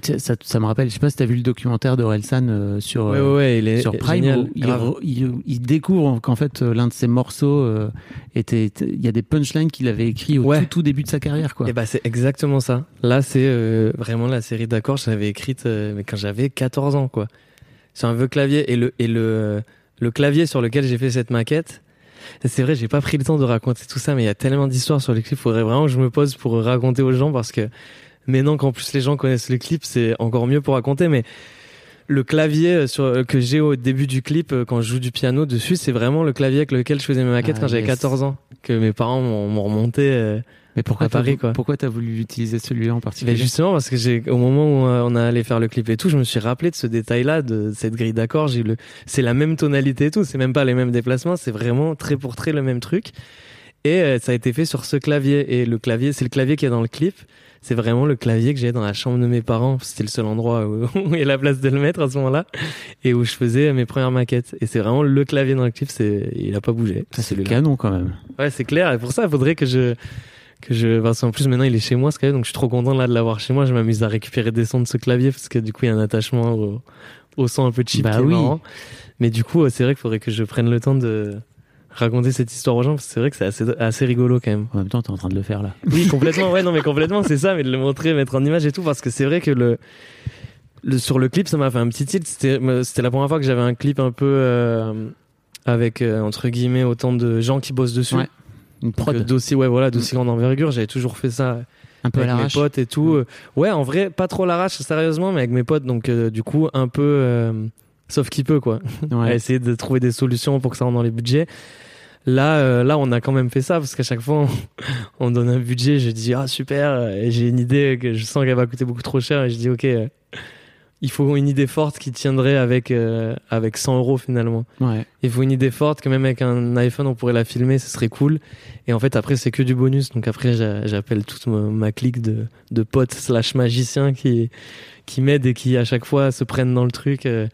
Sais, ça, ça me rappelle, je sais pas si t'as vu le documentaire de Relsan euh, sur, Ouais, euh, ouais, ouais, il est sur Prime génial. où il, il- il découvre qu'en fait euh, l'un de ses morceaux euh, était, il y a des punchlines qu'il avait écrit au tout, tout début de sa carrière quoi. Et bah c'est exactement ça. Là c'est euh, vraiment la série d'accords je l'avais écrite euh, mais quand j'avais 14 ans quoi. C'est un vieux clavier et le et le le clavier sur lequel j'ai fait cette maquette. C'est vrai, j'ai pas pris le temps de raconter tout ça mais il y a tellement d'histoires sur les clips, faudrait vraiment que je me pose pour raconter aux gens parce que maintenant qu'en plus les gens connaissent le clip, c'est encore mieux pour raconter mais le clavier euh, sur, euh, que j'ai au début du clip euh, quand je joue du piano dessus, c'est vraiment le clavier avec lequel je faisais mes maquettes Ah, quand j'avais yes. 14 ans que mes parents m'ont m'ont remonté euh, Mais pourquoi à Paris, quoi. Pourquoi t'as voulu utiliser celui-là en Mais particulier justement parce que j'ai au moment où on a allé faire le clip et tout, je me suis rappelé de ce détail-là, de cette grille d'accords. J'ai le, c'est la même tonalité et tout, c'est même pas les mêmes déplacements, c'est vraiment trait pour trait le même truc. Et euh, ça a été fait sur ce clavier et le clavier, c'est le clavier qui est dans le clip. C'est vraiment le clavier que j'ai dans la chambre de mes parents. C'était le seul endroit où, il y a la place de le mettre à ce moment-là et où je faisais mes premières maquettes. Et c'est vraiment le clavier dans le clip. C'est, il a pas bougé. C'est celui-là. canon quand même. Ouais, c'est clair. Et pour ça, il faudrait que je, que je, parce qu'en plus maintenant il est chez moi ce clavier, donc je suis trop content là de l'avoir chez moi. Je m'amuse à récupérer des sons de ce clavier parce que du coup il y a un attachement au, au son un peu cheap Bah qui est oui. marrant. Mais du coup, euh, c'est vrai qu'il faudrait que je prenne le temps de raconter cette histoire aux gens parce que c'est vrai que c'est assez, assez rigolo quand même. En même temps, t'es en train de le faire là. Oui, complètement. Ouais, non, mais complètement, c'est ça, mais de le montrer, mettre en image et tout, parce que c'est vrai que le, le sur le clip, ça m'a fait un petit tilt. C'était, c'était la première fois que j'avais un clip un peu euh, avec euh, entre guillemets autant de gens qui bossent dessus. Ouais. Une prod. euh, d'aussi ouais voilà d'aussi grande envergure. J'avais toujours fait ça un peu à avec mes potes et tout. Euh, ouais en vrai pas trop l'arrache sérieusement mais avec mes potes. Donc euh, du coup un peu euh, sauf qui peut quoi. À Ouais. essayer de trouver des solutions pour que ça rentre dans les budgets. Là euh, là on a quand même fait ça parce qu'à chaque fois on, on donne un budget. Je dis ah super. J'ai une idée que je sens qu'elle va coûter beaucoup trop cher. Et je dis ok il faut une idée forte qui tiendrait avec euh, avec 100 euros finalement Ouais. il faut une idée forte que même avec un iPhone on pourrait la filmer, ce serait cool. Et en fait après c'est que du bonus, donc après j'a- j'appelle toute ma, ma clique de, de potes slash magiciens qui qui m'aident et qui à chaque fois se prennent dans le truc. euh.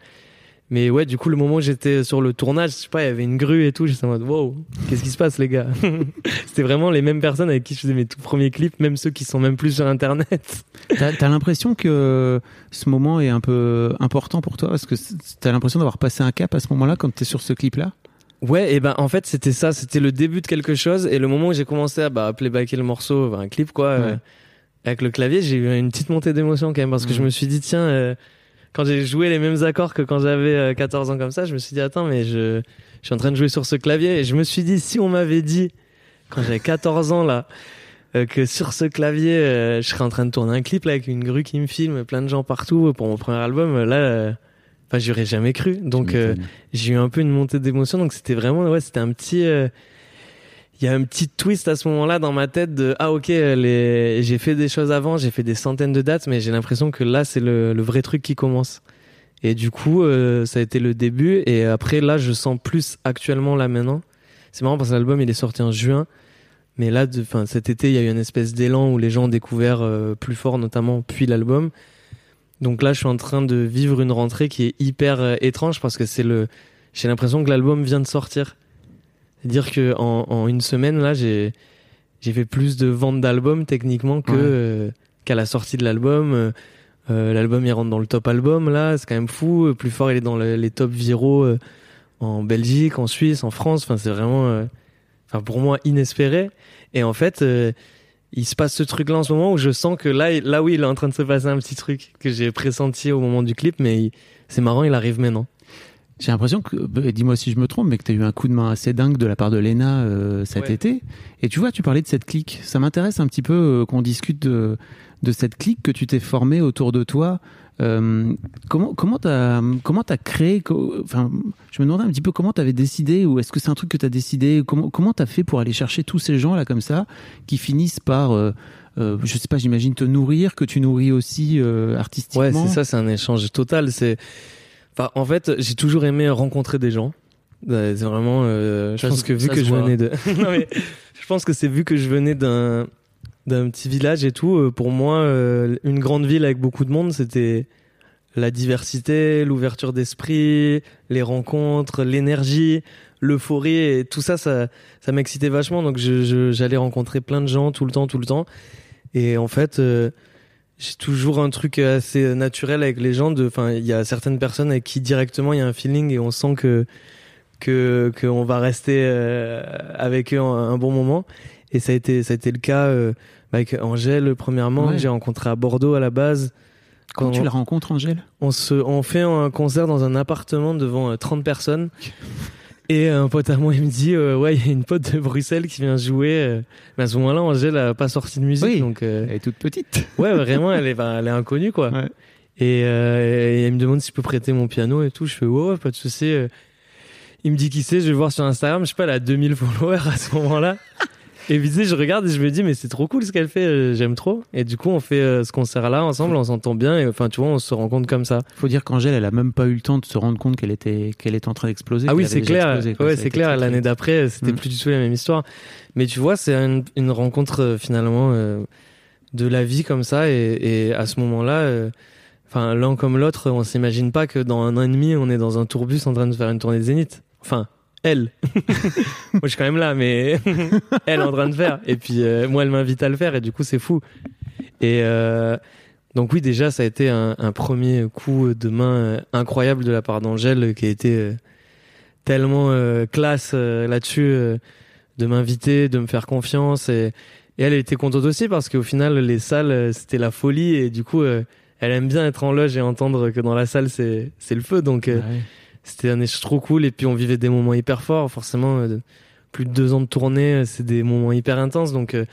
Mais ouais, du coup le moment où j'étais sur le tournage, je sais pas, il y avait une grue et tout, j'étais en mode wow, qu'est-ce qui se passe les gars? C'était vraiment les mêmes personnes avec qui je faisais mes tout premiers clips, même ceux qui sont même plus sur internet. T'as as, l'impression que ce moment est un peu important pour toi? Parce que t'as l'impression d'avoir passé un cap à ce moment-là quand t'es sur ce clip-là? Ouais, et ben en fait c'était ça, c'était le début de quelque chose et le moment où j'ai commencé à bah, playbacker le morceau, bah, un clip quoi, euh, avec le clavier, j'ai eu une petite montée d'émotion quand même parce que je me suis dit tiens, euh, quand j'ai joué les mêmes accords que quand j'avais euh, 14 ans comme ça, je me suis dit attends mais je, je suis en train de jouer sur ce clavier. Et je me suis dit si on m'avait dit quand j'avais 14 ans là euh, que sur ce clavier euh, je serais en train de tourner un clip là avec une grue qui me filme, plein de gens partout pour mon premier album, euh, là, euh, enfin j'aurais jamais cru. Donc. Euh, j'ai eu un peu une montée d'émotion. Donc c'était vraiment ouais c'était un petit euh, il y a un petit twist à ce moment-là dans ma tête de ah ok les j'ai fait des choses avant j'ai fait des centaines de dates mais j'ai l'impression que là c'est le, le vrai truc qui commence. Et du coup euh, ça a été le début et après là je sens plus actuellement là maintenant. C'est marrant parce que l'album il est sorti en juin mais là de- enfin cet été il y a eu une espèce d'élan où les gens ont découvert euh, plus fort notamment puis l'album. Donc là je suis en train de vivre une rentrée qui est hyper euh, étrange parce que c'est le j'ai l'impression que l'album vient de sortir. C'est-à-dire que en, en une semaine là, j'ai j'ai fait plus de ventes d'albums techniquement que Ouais. euh, qu'à la sortie de l'album. Euh, euh, l'album il rentre dans le top album là, c'est quand même fou. Plus fort, il est dans le- les top viraux euh, en Belgique, en Suisse, en France. Enfin, c'est vraiment, euh, enfin pour moi inespéré. Et en fait. euh, il se passe ce truc là en ce moment où je sens que là, là oui, il est en train de se passer un petit truc que j'ai pressenti au moment du clip, mais c'est marrant, il arrive maintenant. J'ai l'impression que, bah, dis-moi si je me trompe, mais que t'as eu un coup de main assez dingue de la part de Lena euh, cet Ouais. été. Et tu vois, tu parlais de cette clique. Ça m'intéresse un petit peu euh, qu'on discute de, de cette clique que tu t'es formée autour de toi. Euh, comment comment t'as comment t'as créé Enfin, je me demandais un petit peu comment t'avais décidé ou est-ce que c'est un truc que t'as décidé Comment comment t'as fait pour aller chercher tous ces gens là comme ça qui finissent par euh, euh, je sais pas, j'imagine te nourrir, que tu nourris aussi euh, artistiquement. Ouais, c'est ça, c'est un échange total. C'est, en fait, j'ai toujours aimé rencontrer des gens. C'est vraiment, euh, je pense se- que vu que je venais de, non mais, je pense que c'est vu que je venais d'un d'un petit village et tout. euh, Pour moi, euh, une grande ville avec beaucoup de monde, c'était la diversité, l'ouverture d'esprit, les rencontres, l'énergie, l'euphorie et tout ça, ça, ça m'excitait vachement. Donc je- je- j'allais rencontrer plein de gens tout le temps, tout le temps. Et en fait, euh, j'ai toujours un truc assez naturel avec les gens. De, enfin, il y a certaines personnes avec qui directement il y a un feeling et on sent que que qu'on va rester euh, avec eux un, un bon moment. Et ça a été ça a été le cas euh, avec Angèle premièrement Ouais. que j'ai rencontré à Bordeaux à la base. Quand Quand tu on- la rencontres, Angèle? On se, on fait un concert dans un appartement devant euh, 30 personnes. Et un pote à moi, il me dit, euh, ouais, il y a une pote de Bruxelles qui vient jouer. euh. Mais à ce moment-là, Angèle a pas sorti de musique, Oui. donc euh, Elle est toute petite. ouais, vraiment, elle est, bah, elle est inconnue, quoi. Ouais. Et, euh, et elle me demande si je peux prêter mon piano et tout. Je fais, ouais, ouais, pas de souci. euh. Il me dit qui c'est, je vais voir sur Instagram. Je sais pas, elle a 2000 followers à ce moment-là. Et puis, tu sais, je regarde et je me dis, mais c'est trop cool ce qu'elle fait, euh, j'aime trop. Et du coup, on fait euh, ce concert-là ensemble, on s'entend bien. Et enfin, tu vois, on se rend compte comme ça. Faut dire qu'Angèle, elle a même pas eu le temps de se rendre compte qu'elle était, qu'elle était en train d'exploser. Ah oui, c'est clair. explosé, ouais, c'est clair. L'année d'après, c'était Mm. plus du tout la même histoire. Mais tu vois, c'est une, une rencontre euh, finalement euh, de la vie comme ça. Et, et à ce moment-là, euh, enfin l'un comme l'autre, on s'imagine pas que dans un an et demi, on est dans un tourbus en train de faire une tournée de Zénith. Enfin, elle. moi, je suis quand même là, mais elle en train de faire. Et puis euh, moi, elle m'invite à le faire. Et du coup, c'est fou. Et euh, donc oui, déjà, ça a été un, premier coup de main euh, incroyable de la part d'Angèle, qui a été euh, tellement euh, classe là-dessus, de m'inviter, de me faire confiance. Et, elle était contente aussi parce qu'au final, les salles, c'était la folie. Et du coup, elle aime bien être en loge et entendre que dans la salle, c'est le feu. Donc, Ah. C'était un échange trop cool. Et puis, on vivait des moments hyper forts. Forcément, euh, plus de deux ans de tournée, euh, c'est des moments hyper intenses. Donc, euh,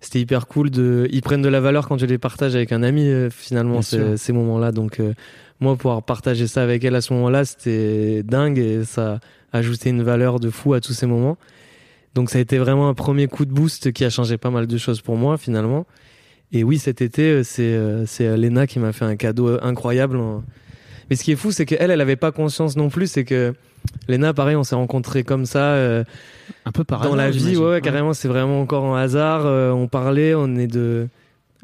c'était hyper cool de. Ils prennent de la valeur quand je les partage avec un ami, euh, finalement, ces, ces moments-là. Donc, moi, pouvoir partager ça avec elle à ce moment-là, c'était dingue et ça a ajouté une valeur de fou à tous ces moments. Donc, ça a été vraiment un premier coup de boost qui a changé pas mal de choses pour moi, finalement. Et oui, cet été, c'est c'est Léna qui m'a fait un cadeau incroyable. en- Mais ce qui est fou, c'est qu'elle, elle avait pas conscience non plus. C'est que Léna, pareil, on s'est rencontrés comme ça. euh, Un peu par dans hasard, la vie, ouais, ouais, carrément, c'est vraiment encore un hasard. Euh, on parlait, on est de.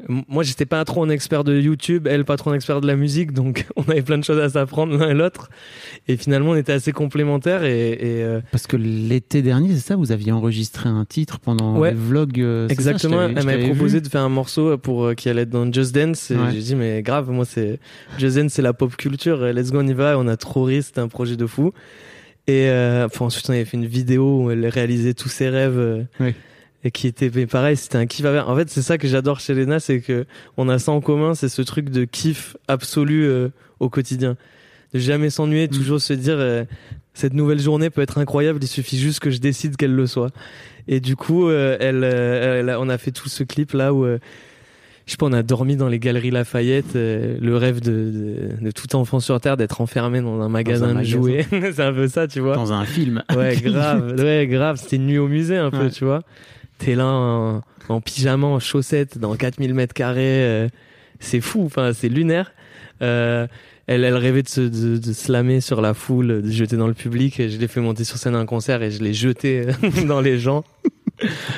Moi, j'étais pas trop un expert de YouTube, elle pas trop un expert de la musique, donc on avait plein de choses à s'apprendre l'un et l'autre. Et finalement, on était assez complémentaires et, et, euh, Parce que l'été dernier, c'est ça, vous aviez enregistré un titre pendant Ouais. les vlogs. euh, ça, exactement. elle m'avait proposé vu. de faire un morceau pour euh, qui allait être dans Just Dance. Et Ouais. j'ai dit mais grave, moi c'est Just Dance, c'est la pop culture. Let's go, on y va. On a trop ri, c'était un projet de fou. Et euh, enfin, ensuite, on avait fait une vidéo où elle réalisait tous ses rêves. euh, Oui. Et qui était mais pareil, c'était un kiff à. En fait, c'est ça que j'adore chez Lena, c'est que on a ça en commun, c'est ce truc de kiff absolu euh, au quotidien. De jamais s'ennuyer, Mm. toujours se dire euh, cette nouvelle journée peut être incroyable, il suffit juste que je décide qu'elle le soit. Et du coup, euh, elle, euh, elle on a fait tout ce clip là où, euh, je sais pas, on a dormi dans les galeries Lafayette, euh, le rêve de, de, de tout enfant sur terre d'être enfermé dans un magasin de jouets. c'est un peu ça, tu vois. Dans un film. Ouais, grave, ouais, grave. C'était une nuit au musée un peu, Ouais. tu vois. T'es là en, en pyjama, en chaussettes, dans 4000 mètres carrés. euh, c'est fou, enfin, c'est lunaire. Euh, elle, elle rêvait de se, de, de slammer sur la foule, de se jeter dans le public. Et je l'ai fait monter sur scène à un concert et je l'ai jeté euh, dans les gens.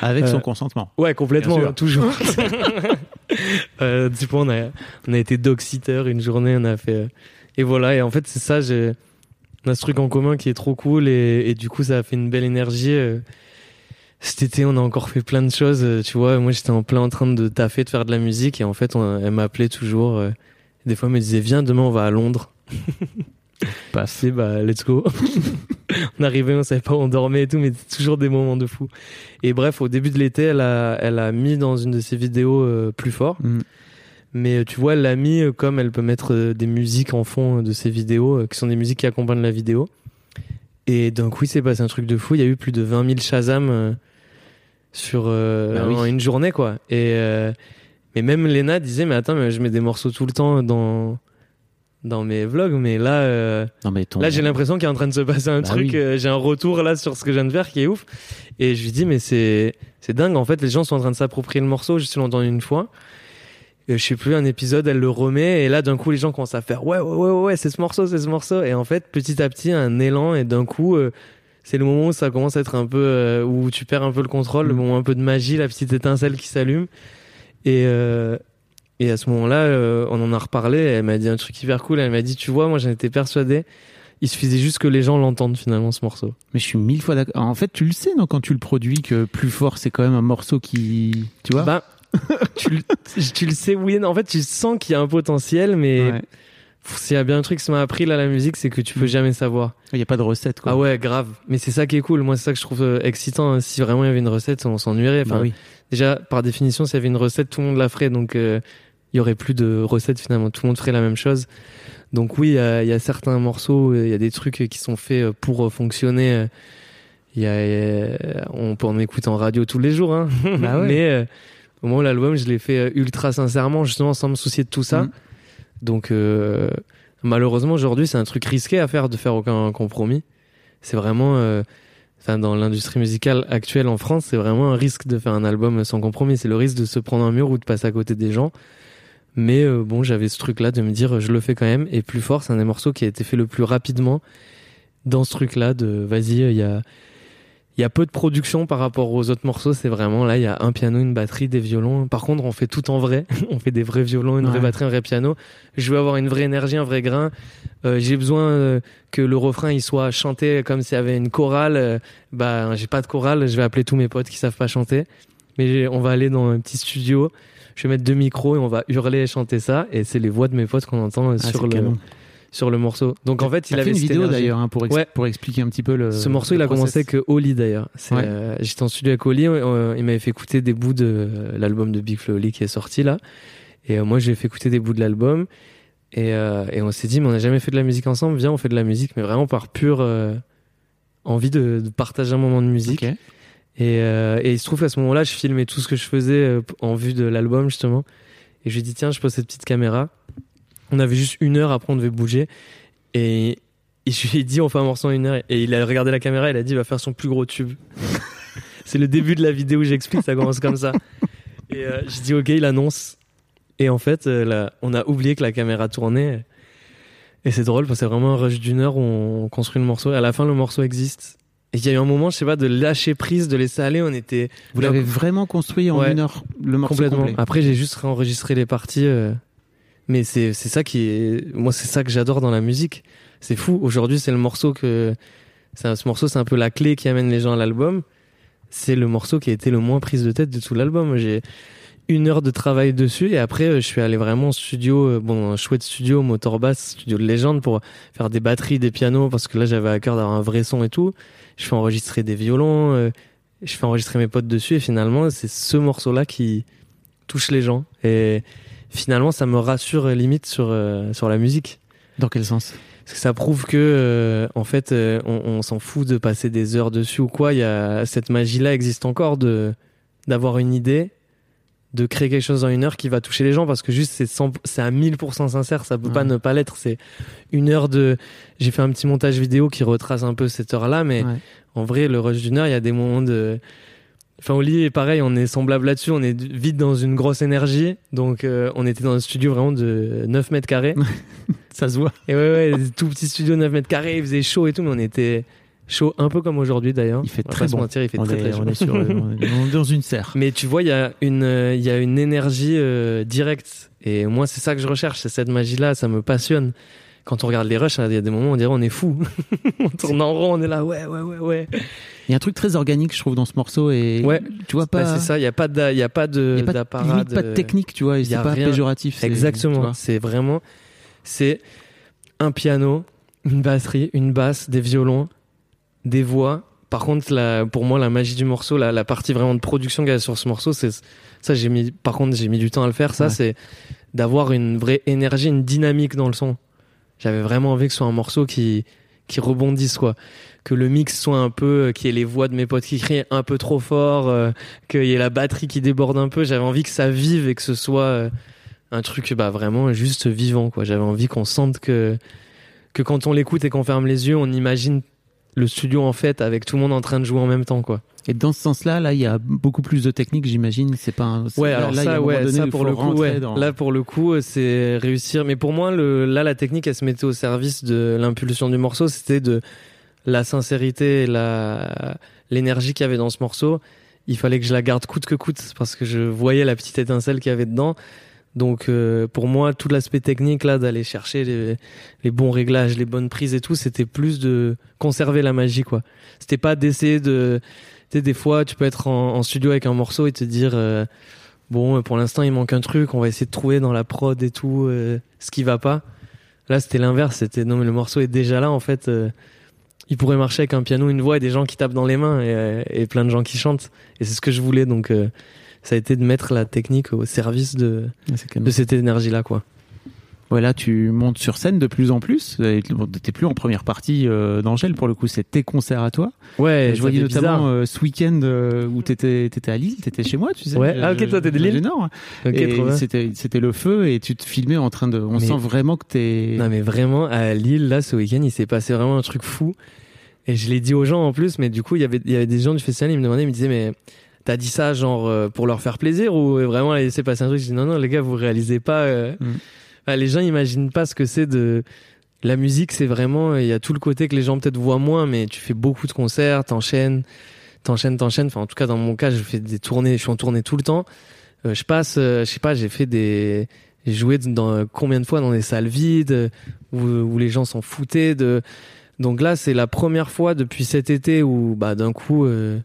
Avec son Euh, consentement. Ouais, complètement, toujours. euh, du coup, on a, on a été dog-sitter une journée, on a fait. et voilà, et en fait, c'est ça, j'ai, on a ce truc en commun qui est trop cool, et, et du coup, ça a fait une belle énergie. Cet été, on a encore fait plein de choses, euh, tu vois. Moi, j'étais en plein en train de taffer, de faire de la musique, et en fait, on- elle m'appelait toujours. euh, des fois, elle me disait, viens, demain, on va à Londres. Passe. C'est bah, let's go. on arrivait, on savait pas où on dormait et tout, mais c'était toujours des moments de fou. Et bref, au début de l'été, elle a, elle a mis dans une de ses vidéos euh, plus fort. Mm. Mais tu vois, elle l'a mis comme elle peut mettre des musiques en fond de ses vidéos, qui sont des musiques qui accompagnent la vidéo. Et d'un coup, il s'est passé un truc de fou. Il y a eu plus de 20 000 Shazam sur euh, Bah oui. en une journée, quoi. Et euh, mais même Lena disait, mais attends, mais je mets des morceaux tout le temps dans dans mes vlogs, mais là, euh, Non, mais ton... là j'ai l'impression qu'il est en train de se passer un Bah truc. oui. j'ai un retour là sur ce que je viens de faire qui est ouf. Et je lui dis mais c'est c'est dingue. En fait, les gens sont en train de s'approprier le morceau. Je l'ai entendu une fois. Je sais plus un épisode, elle le remet et là d'un coup les gens commencent à faire ouais ouais ouais ouais, ouais c'est ce morceau c'est ce morceau et en fait petit à petit un élan et d'un coup c'est le moment où ça commence à être un peu euh, où tu perds un peu le contrôle, le Mm. moment un peu de magie, la petite étincelle qui s'allume et euh, et à ce moment-là, euh, on en a reparlé. Elle m'a dit un truc hyper cool. Elle m'a dit, tu vois, moi j'en étais persuadé. Il suffisait juste que les gens l'entendent finalement ce morceau. Mais je suis mille fois d'accord. En fait, tu le sais, non, quand tu le produis, que plus fort, c'est quand même un morceau qui. Tu vois? Bah, tu, le, tu le sais, oui. En fait, tu sens qu'il y a un potentiel, mais Ouais. S'il y a bien un truc qui m'a appris là la musique, c'est que tu peux jamais savoir. Il n'y a pas de recette, quoi. Ah ouais, grave. Mais c'est ça qui est cool. Moi, c'est ça que je trouve euh, excitant. hein. Si vraiment il y avait une recette, on s'ennuierait. Enfin, Bah oui. déjà par définition, s'il y avait une recette, tout le monde la ferait. Donc euh, il y aurait plus de recettes finalement. Tout le monde ferait la même chose. Donc oui, il y a, y certains morceaux, euh, il y a des trucs qui sont faits euh, pour euh, fonctionner. euh, Il y a, euh, on peut en écouter en radio tous les jours, hein. Bah ouais. mais euh, au moins l'album, je l'ai fait euh, ultra sincèrement, justement sans me soucier de tout ça. Mhm. Donc euh, malheureusement aujourd'hui, c'est un truc risqué à faire de faire aucun compromis. C'est vraiment, euh, enfin dans l'industrie musicale actuelle en France, c'est vraiment un risque de faire un album sans compromis. C'est le risque de se prendre un mur ou de passer à côté des gens. Mais euh, bon, j'avais ce truc-là de me dire, je le fais quand même. Et plus fort, c'est un des morceaux qui a été fait le plus rapidement dans ce truc-là de, vas-y, il y a, il y a peu de production par rapport aux autres morceaux. C'est vraiment là, il y a un piano, une batterie, des violons. Par contre, on fait tout en vrai. on fait des vrais violons, une vraie batterie, un vrai piano. Je veux avoir une vraie énergie, un vrai grain. Euh, j'ai besoin euh, que le refrain il soit chanté comme s'il y avait une chorale. Euh, bah, j'ai pas de chorale. Je vais appeler tous mes potes qui savent pas chanter. Mais on va aller dans un petit studio. Je vais mettre deux micros et on va hurler et chanter ça. Et c'est les voix de mes potes qu'on entend euh, Ah, sur le canon. Sur le morceau. Donc en fait, il avait fait une vidéo d'ailleurs hein, pour, ex- Ouais. pour expliquer un petit peu le. Ce morceau, le il a commencé avec Oli d'ailleurs. Ouais. euh, J'étais en studio avec Oli, euh, il m'avait fait écouter des bouts de euh, l'album de Big Flo Oli qui est sorti là. Et moi, j'ai fait écouter des bouts de l'album. Et, et on s'est dit, mais on n'a jamais fait de la musique ensemble, viens, on fait de la musique, mais vraiment par pure envie de, de partager un moment de musique. Et, euh, et il se trouve qu'à ce moment-là, je filmais tout ce que je faisais en vue de l'album, justement. Et je lui ai dit, tiens, je pose cette petite caméra. On avait juste une heure, après on devait bouger. Et, et je lui ai dit, on fait un morceau en une heure. Et il a regardé la caméra, il a dit, il va faire son plus gros tube. C'est le début de la vidéo où j'explique, ça commence comme ça. Et euh, j'ai dit, ok, il annonce. Et en fait, euh, là, on a oublié que la caméra tournait. Et c'est drôle parce que c'est vraiment un rush d'une heure où on construit le morceau. Et à la fin, le morceau existe. Et il y a eu un moment, je sais pas, de lâcher prise, de laisser aller. On était Vous l'avez vraiment construit en Ouais. une heure, le morceau complètement. complet. Après, j'ai juste réenregistré les parties. euh, Mais c'est c'est ça qui est. Moi, c'est ça que j'adore dans la musique. C'est fou. Aujourd'hui, c'est le morceau que. c'est un- Ce morceau, c'est un peu la clé qui amène les gens à l'album. C'est le morceau qui a été le moins prise de tête de tout l'album. J'ai une heure de travail dessus et après, euh, je suis allé vraiment en studio, euh, bon, un chouette studio, motor bass, studio de légende pour faire des batteries, des pianos parce que là, j'avais à cœur d'avoir un vrai son et tout. Je fais enregistrer des violons, euh, je fais enregistrer mes potes dessus et finalement, c'est ce morceau-là qui touche les gens. Et finalement, ça me rassure limite sur, euh, sur la musique. Dans quel sens? Parce que ça prouve que, euh, en fait, euh, on, on s'en fout de passer des heures dessus ou quoi. Il y a cette magie-là existe encore de d'avoir une idée, de créer quelque chose en une heure qui va toucher les gens parce que juste c'est 100 c'est à 1000% sincère. Ça peut pas ne pas l'être. C'est une heure de. J'ai fait un petit montage vidéo qui retrace un peu cette heure-là, mais Ouais. en vrai, le rush d'une heure, il y a des moments de. Enfin, Oli est pareil, on est semblable là-dessus, on est vite dans une grosse énergie. Donc, euh, on était dans un studio vraiment de 9 mètres carrés. Ça se voit. Et ouais, ouais, tout petit studio 9 mètres carrés, il faisait chaud et tout, mais on était chaud un peu comme aujourd'hui d'ailleurs. Il fait On très bon. mentir, il fait on, très est, très chaud. on est sur, euh, on est dans une serre. Mais tu vois, il y a une, euh, y a une énergie euh, directe. Et moi, c'est ça que je recherche, c'est cette magie-là, ça me passionne. Quand on regarde les rushs, il y a des moments où on dirait on est fou. on tourne en rond, on est là, ouais, ouais, ouais, ouais. Il y a un truc très organique, je trouve, dans ce morceau. Et Ouais. tu vois Bah, pas. c'est ça, il n'y a pas de, il y a pas il de, a pas, de- pas de technique, tu vois. C'est a pas rien. péjoratif. Exactement. C'est vraiment, c'est un piano, une batterie, une basse, des violons, des voix. Par contre, la, pour moi, la magie du morceau, la, la partie vraiment de production qu'il y a sur ce morceau, c'est ça. J'ai mis, par contre, j'ai mis du temps à le faire. Ça, Ouais. c'est d'avoir une vraie énergie, une dynamique dans le son. J'avais vraiment envie que ce soit un morceau qui qui rebondisse quoi, que le mix soit un peu, euh, qu'il y ait les voix de mes potes qui crient un peu trop fort, euh, qu'il y ait la batterie qui déborde un peu. J'avais envie que ça vive et que ce soit euh, un truc bah vraiment juste vivant quoi. J'avais envie qu'on sente que que quand on l'écoute et qu'on ferme les yeux, on imagine le studio en fait avec tout le monde en train de jouer en même temps quoi. Et dans ce sens-là, là, il y a beaucoup plus de techniques, j'imagine. C'est pas. Un... Ouais, là, alors là, ça, ouais, donné ça pour le coup, ouais. dans- Là pour le coup, c'est réussir. Mais pour moi, le, là, la technique, elle se mettait au service de l'impulsion du morceau. C'était de la sincérité, et la l'énergie qu'il y avait dans ce morceau. Il fallait que je la garde coûte que coûte parce que je voyais la petite étincelle qu'il y avait dedans. Donc euh, pour moi, tout l'aspect technique là, d'aller chercher les, les bons réglages, les bonnes prises et tout, c'était plus de conserver la magie quoi. C'était pas d'essayer de tu sais, des fois, tu peux être en, studio avec un morceau et te dire, euh, bon, euh, pour l'instant, il manque un truc, on va essayer de trouver dans la prod et tout euh, ce qui va pas. Là, c'était l'inverse, c'était, non, mais le morceau est déjà là, en fait. euh, il pourrait marcher avec un piano, une voix et des gens qui tapent dans les mains et, et plein de gens qui chantent. Et c'est ce que je voulais, donc ça a été de mettre la technique au service de, cette énergie-là, quoi. Ouais, là, tu montes sur scène de plus en plus. T'es plus en première partie euh, d'Angèle pour le coup, c'est tes concerts à toi. Ouais, je voyais notamment euh, ce week-end euh, où t'étais étais à Lille, t'étais chez moi, tu sais. Ouais. Ah, ok, toi, t'es de Lille c'était c'était le feu et tu te filmais en train de. On Mais- sent vraiment que t'es. Non mais vraiment à Lille là ce week-end il s'est passé vraiment un truc fou et je l'ai dit aux gens en plus mais du coup il y avait il y avait des gens du festival ils me demandaient ils me disaient mais t'as dit ça genre euh, pour leur faire plaisir ou vraiment il s'est passé un truc? Je dis non non les gars vous réalisez pas euh, Mm. enfin, les gens imaginent pas ce que c'est de la musique c'est vraiment il y a tout le côté que les gens peut-être voient moins mais tu fais beaucoup de concerts t'enchaînes t'enchaînes t'enchaînes. Enfin en tout cas dans mon cas je fais des tournées je suis en tournée tout le temps. Euh, je passe euh, je sais pas j'ai fait des j'ai joué dans combien de fois dans des salles vides euh, où, où les gens s'en foutaient de donc là c'est la première fois depuis cet été où bah d'un coup euh,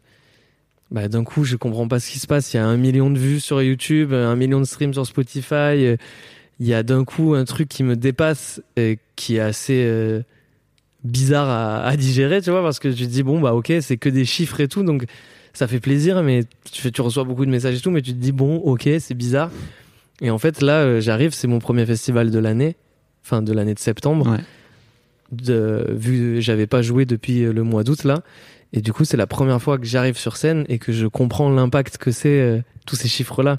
bah d'un coup je comprends pas ce qui se passe. Il y a un million de vues sur YouTube un million de streams sur Spotify. Il y a d'un coup un truc qui me dépasse et qui est assez euh, bizarre à, à digérer tu vois parce que tu te dis bon bah ok c'est que des chiffres et tout donc ça fait plaisir mais tu, reçois beaucoup de messages et tout mais tu te dis bon ok c'est bizarre. Et en fait là euh, j'arrive c'est mon premier festival de l'année fin de l'année de septembre. Ouais. de, vu que j'avais pas joué depuis le mois d'août là et du coup c'est la première fois que j'arrive sur scène et que je comprends l'impact que c'est euh, tous ces chiffres là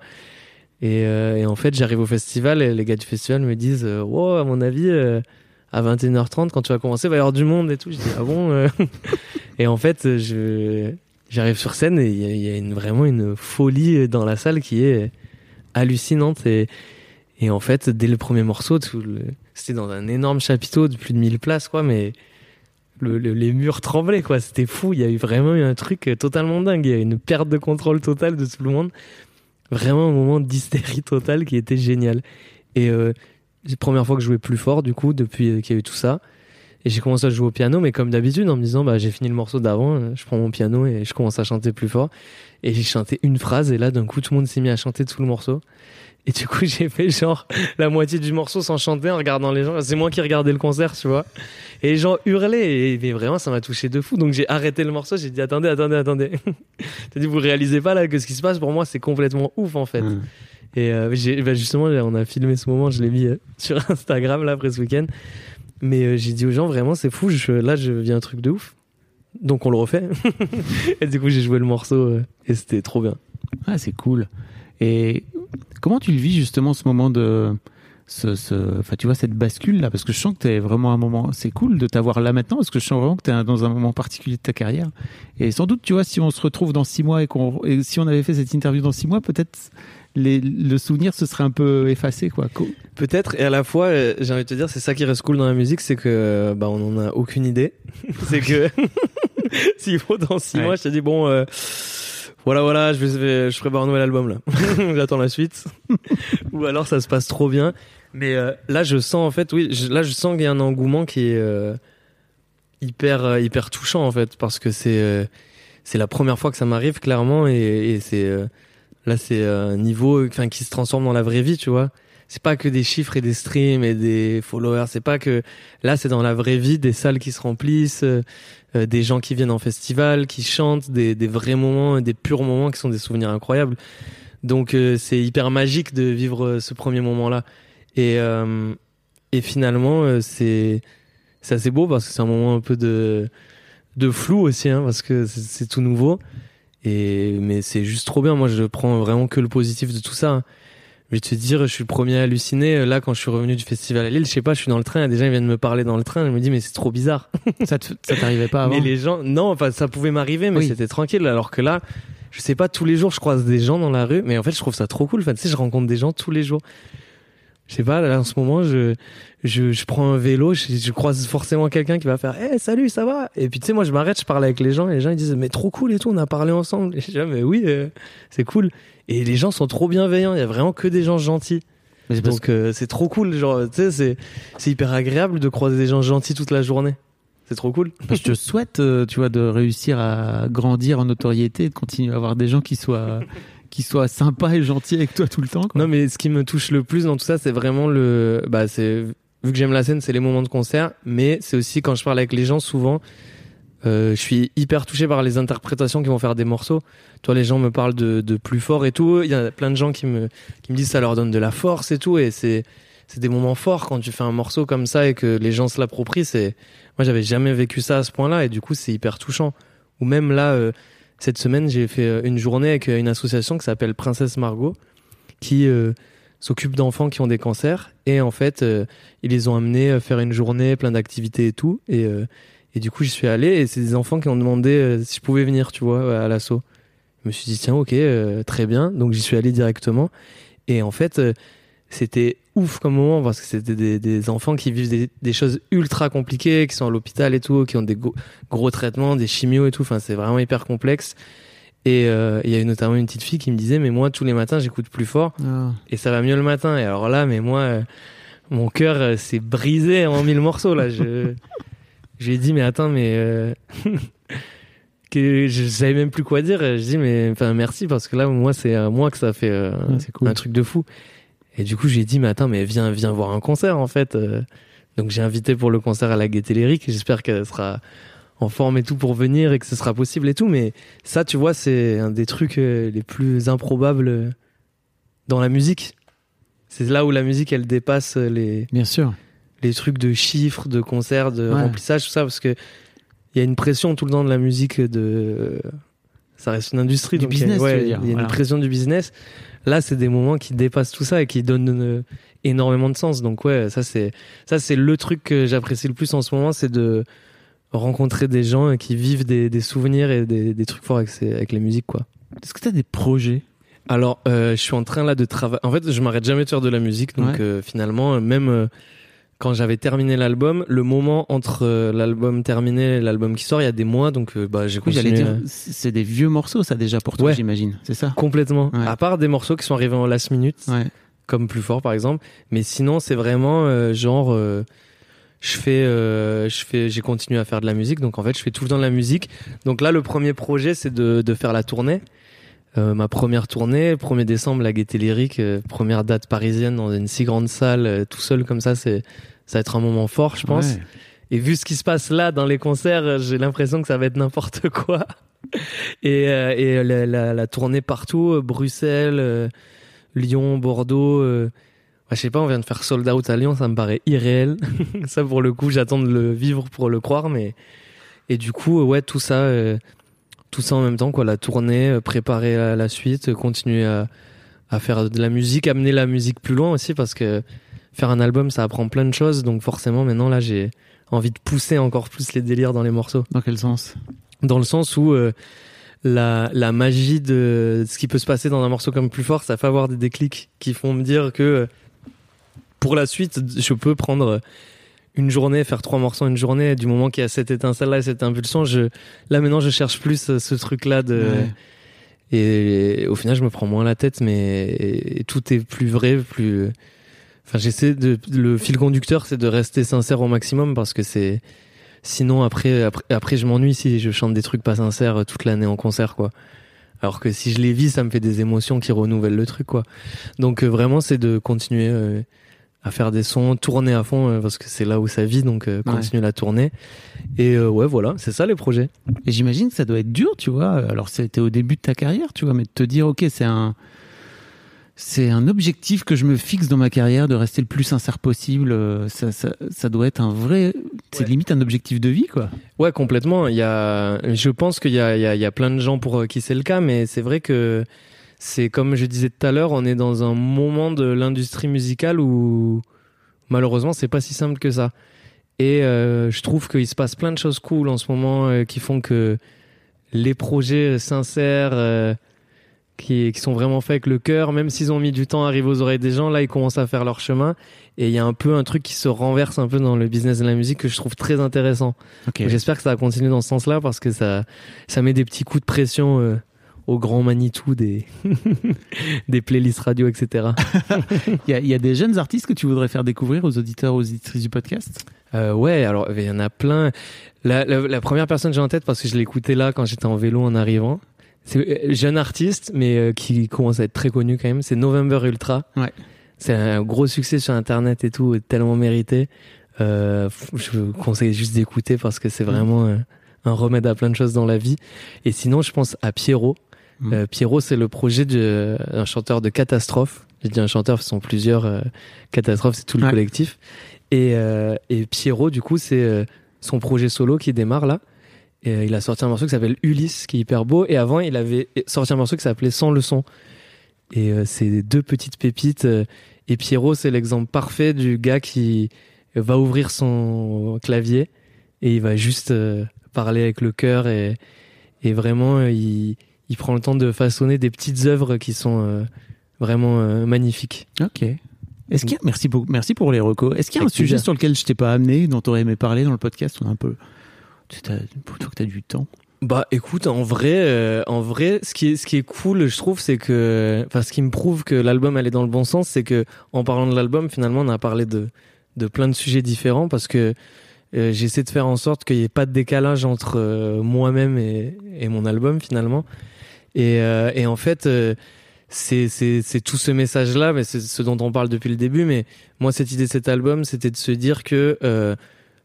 et, euh, et en fait j'arrive au festival et les gars du festival me disent euh, wow à mon avis euh, à 21h30 quand tu vas commencer il va y avoir du monde et tout je dis ah bon et en fait je j'arrive sur scène et il y a, vraiment une folie dans la salle qui est hallucinante. Et et en fait, dès le premier morceau, c'était dans un énorme chapiteau de plus de 1000 places, quoi, mais le- le- les murs tremblaient, quoi. C'était fou. Il y a eu vraiment eu un truc euh, totalement dingue. Il y a eu une perte de contrôle totale de tout le monde. Vraiment un moment d'hystérie totale qui était génial. Et euh, c'est la première fois que je jouais plus fort, du coup, depuis euh, qu'il y a eu tout ça. Et j'ai commencé à jouer au piano, mais comme d'habitude, en me disant, bah, j'ai fini le morceau d'avant, je prends mon piano et je commence à chanter plus fort. Et j'ai chanté une phrase, et là, d'un coup, tout le monde s'est mis à chanter tout le morceau. Et du coup, j'ai fait genre la moitié du morceau sans chanter en regardant les gens. C'est moi qui regardais le concert, tu vois. Et les gens hurlaient. Et mais vraiment, ça m'a touché de fou. Donc j'ai arrêté le morceau. J'ai dit attendez, attendez, attendez. T'as dit vous réalisez pas là que ce qui se passe pour moi, c'est complètement ouf en fait. Mm. Et euh, j'ai, bah, justement, on a filmé ce moment. Je l'ai mis euh, sur Instagram là après ce week-end. Mais euh, j'ai dit aux gens vraiment, c'est fou. Je, là, je vis un truc de ouf. Donc on le refait. et du coup, j'ai joué le morceau euh, et c'était trop bien. Ah, c'est cool. Et comment tu le vis justement ce moment de ce, ce- enfin tu vois cette bascule là parce que je sens que t'es vraiment à un moment c'est cool de t'avoir là maintenant parce que je sens vraiment que t'es dans un moment particulier de ta carrière et sans doute tu vois si on se retrouve dans six mois et qu'on et si on avait fait cette interview dans six mois peut-être les, le souvenir se serait un peu effacé quoi Peut-être, et à la fois, euh, j'ai envie de te dire, c'est ça qui reste cool dans la musique, c'est que bah, on en a aucune idée. c'est que s'il faut dans six Ouais. mois, je te dis bon, euh, voilà, voilà, je vais, je prépare un nouvel album là. J'attends la suite. Ou alors ça se passe trop bien. Mais euh, là, je sens en fait, oui, je- là, je sens qu'il y a un engouement qui est euh, hyper, euh, hyper touchant en fait, parce que c'est, euh, c'est la première fois que ça m'arrive clairement, et, et c'est là, c'est un niveau, enfin, qui se transforme dans la vraie vie, tu vois c'est pas que des chiffres et des streams et des followers. C'est pas que là, c'est dans la vraie vie des salles qui se remplissent, euh, euh, des gens qui viennent en festival, qui chantent, des, des vrais moments, des purs moments qui sont des souvenirs incroyables. Donc euh, c'est hyper magique de vivre euh, ce premier moment-là. Et euh, et finalement, euh, c'est c'est assez beau parce que c'est un moment un peu de de flou aussi, hein, parce que c'est- tout nouveau. Et mais c'est juste trop bien. Moi, je prends vraiment que le positif de tout ça. Je vais te dire, je suis le premier à halluciner. Là, quand je suis revenu du festival à Lille, je sais pas, je suis dans le train, et des gens ils viennent me parler dans le train, je me dis, mais c'est trop bizarre. ça te- ça t'arrivait pas avant Mais les gens, non, enfin, ça pouvait m'arriver, mais Oui. c'était tranquille. Alors que là, je sais pas, tous les jours, je croise des gens dans la rue, mais en fait, je trouve ça trop cool. Enfin, tu sais, je rencontre des gens tous les jours. Je sais pas, là, en ce moment, je, je, je prends un vélo, je, je croise forcément quelqu'un qui va faire, eh, salut, ça va? Et puis, tu sais, moi, je m'arrête, je parle avec les gens, et les gens, ils disent, mais trop cool et tout, on a parlé ensemble. Et je dis, ah, mais oui, euh, c'est cool. Et les gens sont trop bienveillants, il y a vraiment que des gens gentils. Mais Donc, euh, c'est trop cool, genre, tu sais, c'est, c'est hyper agréable de croiser des gens gentils toute la journée. C'est trop cool. que je te souhaite, euh, tu vois, de réussir à grandir en notoriété, de continuer à avoir des gens qui soient, qui soient sympas et gentils avec toi tout le temps. Quoi. Non, mais ce qui me touche le plus dans tout ça, c'est vraiment le. Bah, c'est vu que j'aime la scène, c'est les moments de concert, mais c'est aussi quand je parle avec les gens, souvent, je suis hyper touché par les interprétations qui vont faire des morceaux. Toi, les gens me parlent de, plus fort et tout. Il y a plein de gens qui me disent que ça leur donne de la force et tout, et c'est des moments forts quand tu fais un morceau comme ça et que les gens se l'approprient. C'est moi, j'avais jamais vécu ça à ce point-là, et du coup, c'est hyper touchant. Ou même là. euh, cette semaine, j'ai fait euh, une journée avec euh, une association qui s'appelle Princesse Margot, qui euh, s'occupe d'enfants qui ont des cancers. Et en fait, euh, ils les ont amenés faire une journée, plein d'activités et tout. Euh, et du coup, j'y suis allé. Et c'est des enfants qui ont demandé euh, si je pouvais venir, tu vois, à l'assaut. Je me suis dit, tiens, ok, euh, très bien. Donc j'y suis allé directement. Et en fait, euh, c'était ouf comme moment parce que c'était des, des enfants qui vivent des, des choses ultra compliquées, qui sont à l'hôpital et tout, qui ont des go- gros traitements, des chimios et tout. Enfin, c'est vraiment hyper complexe. Et il y a eu notamment une petite fille qui me disait, mais moi, tous les matins, j'écoute plus fort Ah. et ça va mieux le matin. Et alors là, mais moi, mon cœur s'est brisé en mille morceaux là. Je, je lui ai dit, mais attends, mais euh, que je savais même plus quoi dire. Je dis, mais enfin merci parce que là, moi, c'est à moi que ça fait euh, Ouais, c'est cool. un truc de fou. Et du coup, je lui ai dit, mais attends, mais viens, viens voir un concert en fait. Euh, Donc j'ai invité pour le concert à la Gaîté Lyrique. J'espère qu'elle sera en forme et tout pour venir et que ce sera possible et tout. Mais ça, tu vois, c'est un des trucs euh, les plus improbables dans la musique. C'est là où la musique, elle dépasse les, Bien sûr. Les trucs de chiffres, de concerts, de Ouais. remplissage, tout ça, parce que il y a une pression tout le temps de la musique de. Ça reste une industrie. Du donc il y a- business, ouais, dire, Il y a voilà. une pression du business. Là, c'est des moments qui dépassent tout ça et qui donnent euh, énormément de sens. Donc ouais, ça c'est ça c'est le truc que j'apprécie le plus en ce moment, c'est de rencontrer des gens qui vivent des, des souvenirs et des, des trucs forts avec, ces- avec les musiques quoi. Est-ce que tu as des projets? Alors, euh, je suis en train là de travailler. En fait, je m'arrête jamais de faire de la musique, donc Ouais. euh, finalement, euh, même euh, quand j'avais terminé l'album, le moment entre euh, l'album terminé et l'album qui sort, il y a des mois, donc euh, bah j'ai j'allais continué. dire, euh, c'est des vieux morceaux, ça déjà pour toi, Ouais. j'imagine. C'est ça? Complètement. Ouais. À part des morceaux qui sont arrivés en last minute, Ouais. comme plus fort par exemple, mais sinon c'est vraiment euh, genre je fais je fais j'ai continué à faire de la musique donc en fait je fais tout le temps de la musique. Donc là le premier projet c'est de de faire la tournée. Euh, ma première tournée, 1er décembre, la Gaîté Lyrique, euh, première date parisienne dans une si grande salle, euh, tout seul comme ça, c'est ça va être un moment fort, je pense. Ouais. Et vu ce qui se passe là dans les concerts, j'ai l'impression que ça va être n'importe quoi. Et, euh, et la, la- la tournée partout, euh, Bruxelles, euh, Lyon, Bordeaux. euh, bah, je sais pas, on vient de faire sold out à Lyon, ça me paraît irréel. ça pour le coup, j'attends de le vivre pour le croire, mais et du coup, ouais, tout ça, tout ça en même temps, quoi, la tournée, préparer la, la suite, continuer à, à faire de la musique, amener la musique plus loin aussi, parce que faire un album, ça apprend plein de choses, donc forcément, maintenant là, j'ai envie de pousser encore plus les délires dans les morceaux Dans quel sens? Dans le sens où euh, la, la magie de ce qui peut se passer dans un morceau comme plus fort, ça fait avoir des déclics qui font me dire que euh, pour la suite, je peux prendre une journée, faire trois morceaux une journée, du moment qu'il y a cette étincelle-là et cette impulsion, je, là maintenant je cherche plus euh, ce truc-là de... Ouais. Et, au final, je me prends moins la tête, mais et tout est plus vrai, plus. Enfin, j'essaie de. Le fil conducteur, c'est de rester sincère au maximum parce que c'est. Sinon, après, après, après je m'ennuie si je chante des trucs pas sincères toute l'année en concert, quoi. Alors que si je les vis, ça me fait des émotions qui renouvellent le truc, quoi. Donc, euh, vraiment, c'est de continuer euh, à faire des sons, tourner à fond, euh, parce que c'est là où ça vit, donc euh, Ouais. continuer la tournée. Et euh, ouais, voilà, c'est ça les projets. Et j'imagine que ça doit être dur, tu vois. Alors, c'était au début de ta carrière, tu vois, mais de te dire, ok, c'est un, c'est un objectif que je me fixe dans ma carrière de rester le plus sincère possible. euh, Ça, ça, ça doit être un vrai, c'est Ouais. limite un objectif de vie, quoi. Ouais, complètement. Il y a, je pense qu'il y a, il y, a, il y a plein de gens pour euh, qui c'est le cas, mais c'est vrai que c'est comme je disais tout à l'heure, on est dans un moment de l'industrie musicale où malheureusement c'est pas si simple que ça. Et euh, je trouve qu'il se passe plein de choses cool en ce moment euh, qui font que les projets sincères, euh, qui, qui sont vraiment faits avec le cœur, même s'ils ont mis du temps à arriver aux oreilles des gens, là ils commencent à faire leur chemin. Et il y a un peu un truc qui se renverse un peu dans le business de la musique que je trouve très intéressant. J'espère que ça va continuer dans ce sens-là parce que ça, ça met des petits coups de pression euh, au grand Manitou des, des playlists radio, etc. Il y, a, il y a des jeunes artistes que tu voudrais faire découvrir aux auditeurs, aux auditrices du podcast? Euh, ouais, alors il y en a plein. La, la, la première personne que j'ai en tête parce que je écouté là quand j'étais en vélo en arrivant. C'est euh, jeune artiste, mais euh, qui commence à être très connu quand même. C'est November Ultra. Ouais. C'est un gros succès sur Internet et tout, tellement mérité. Euh, je vous conseille juste d'écouter parce que c'est vraiment euh, un remède à plein de choses dans la vie. Et sinon, je pense à Pierrot. Mm. Euh, Pierrot, c'est le projet d'un chanteur de catastrophe. J'ai dit un chanteur, ce sont plusieurs euh, catastrophes, c'est tout le Ouais. collectif. Et, euh, et Pierrot, du coup, c'est euh, son projet solo qui démarre là. Et, euh, il a sorti un morceau qui s'appelle Ulysse, qui est hyper beau. Et avant, il avait sorti un morceau qui s'appelait Sans leçon. Et euh, c'est deux petites pépites. euh, et Pierrot, c'est l'exemple parfait du gars qui va ouvrir son clavier et il va juste euh, parler avec le cœur et, et vraiment, il, il prend le temps de façonner des petites œuvres qui sont euh, vraiment magnifiques. Ok. Est-ce qu'il y a, merci, beaucoup, merci pour les recos. Est-ce qu'il y a un sujet sur lequel je t'ai pas amené, dont tu aurais aimé parler dans le podcast On a un peu? T'as- Plutôt que tu as du temps. Bah écoute, en vrai, euh, en vrai, ce qui est ce qui est cool, je trouve, c'est que, enfin, ce qui me prouve que l'album allait dans le bon sens, c'est que en parlant de l'album, finalement, on a parlé de de plein de sujets différents parce que euh, j'essaie de faire en sorte qu'il n'y ait pas de décalage entre euh, moi-même et, mon album finalement. Et, en fait, c'est c'est c'est tout ce message-là, mais c'est ce dont on parle depuis le début. Mais moi, cette idée de cet album, c'était de se dire que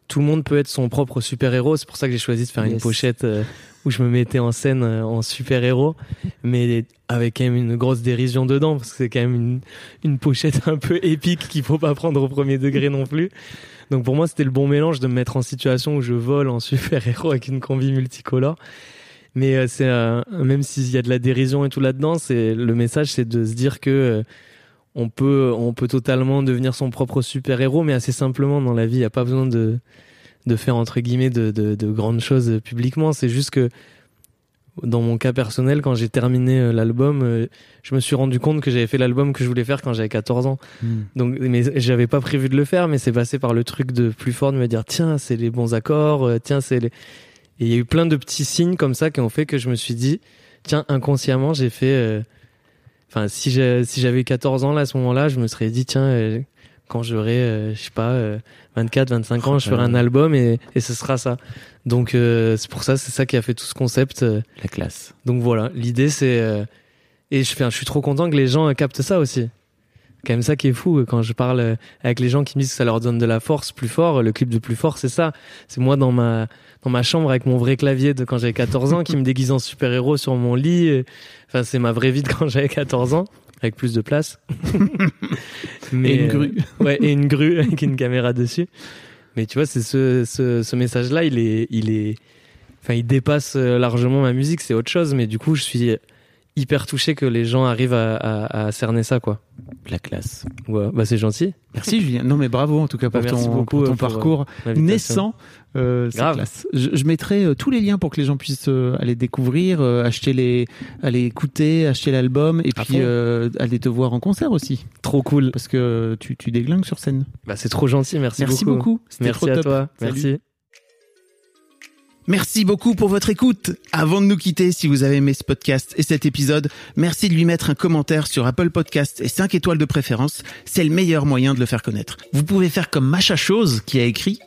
tout le monde peut être son propre super-héros. C'est pour ça que j'ai choisi de faire une pochette euh, où je me mettais en scène euh, en super-héros, mais avec quand même une grosse dérision dedans, parce que c'est quand même une, une pochette un peu épique qu'il faut pas prendre au premier degré non plus. Donc pour moi, c'était le bon mélange de me mettre en situation où je vole en super-héros avec une combi multicolore. Mais euh, c'est même s'il y a de la dérision et tout là-dedans, c'est le message, c'est de se dire que on peut on peut totalement devenir son propre super-héros, mais assez simplement dans la vie. Il y a pas besoin de de faire entre guillemets de, de, de grandes choses publiquement. C'est juste que dans mon cas personnel, quand j'ai terminé euh, l'album, euh, je me suis rendu compte que j'avais fait l'album que je voulais faire quand j'avais 14 ans. Donc, mais j'avais pas prévu de le faire, mais c'est passé par le truc de plus fort de me dire tiens, c'est les bons accords, euh, tiens, c'est les. Et il y a eu plein de petits signes comme ça qui ont fait que je me suis dit tiens, inconsciemment, j'ai fait. euh, Enfin, si j'ai- si j'avais 14 ans là à ce moment-là, je me serais dit tiens, euh, quand j'aurai, euh, je sais pas, euh, 24, 25 ans, je ferai un album et, et ce sera ça. Donc euh, c'est pour ça, c'est ça qui a fait tout ce concept. euh, La classe. donc voilà, l'idée c'est euh, et je fais, je suis trop content que les gens euh, captent ça aussi. Quand même ça qui est fou euh, quand je parle euh, avec les gens qui me disent que ça leur donne de la force plus fort. Le clip de plus fort, c'est ça. C'est moi dans ma dans ma chambre avec mon vrai clavier de quand j'avais 14 ans qui me déguise en super héros sur mon lit. euh, Enfin, c'est ma vraie vie de quand j'avais 14 ans avec plus de place. Mais, Et une euh, grue. ouais, et une grue avec une caméra dessus. Mais tu vois, c'est ce, ce, ce message-là, il est, il est, enfin, il dépasse euh, largement ma musique, c'est autre chose. Mais du coup, je suis hyper touché que les gens arrivent à, à, à cerner ça, quoi. La classe. Ouais, bah, c'est gentil. Merci Julien. Non mais bravo en tout cas pour Bah, merci ton, beaucoup, pour ton euh, pour, parcours naissant. Euh, c'est Grave. classe. Je, je mettrai euh, tous les liens pour que les gens puissent euh, aller découvrir, euh, acheter les, aller écouter, acheter l'album et À puis euh, aller te voir en concert aussi Trop cool. parce que tu, tu déglingues sur scène. Bah, c'est trop gentil. Merci, Merci beaucoup. C'était Merci trop à top. toi. Salut. Merci. Merci beaucoup pour votre écoute. Avant de nous quitter, si vous avez aimé ce podcast et cet épisode, merci de lui mettre un commentaire sur Apple Podcast et 5 étoiles de préférence. C'est le meilleur moyen de le faire connaître. Vous pouvez faire comme Macha Chose qui a écrit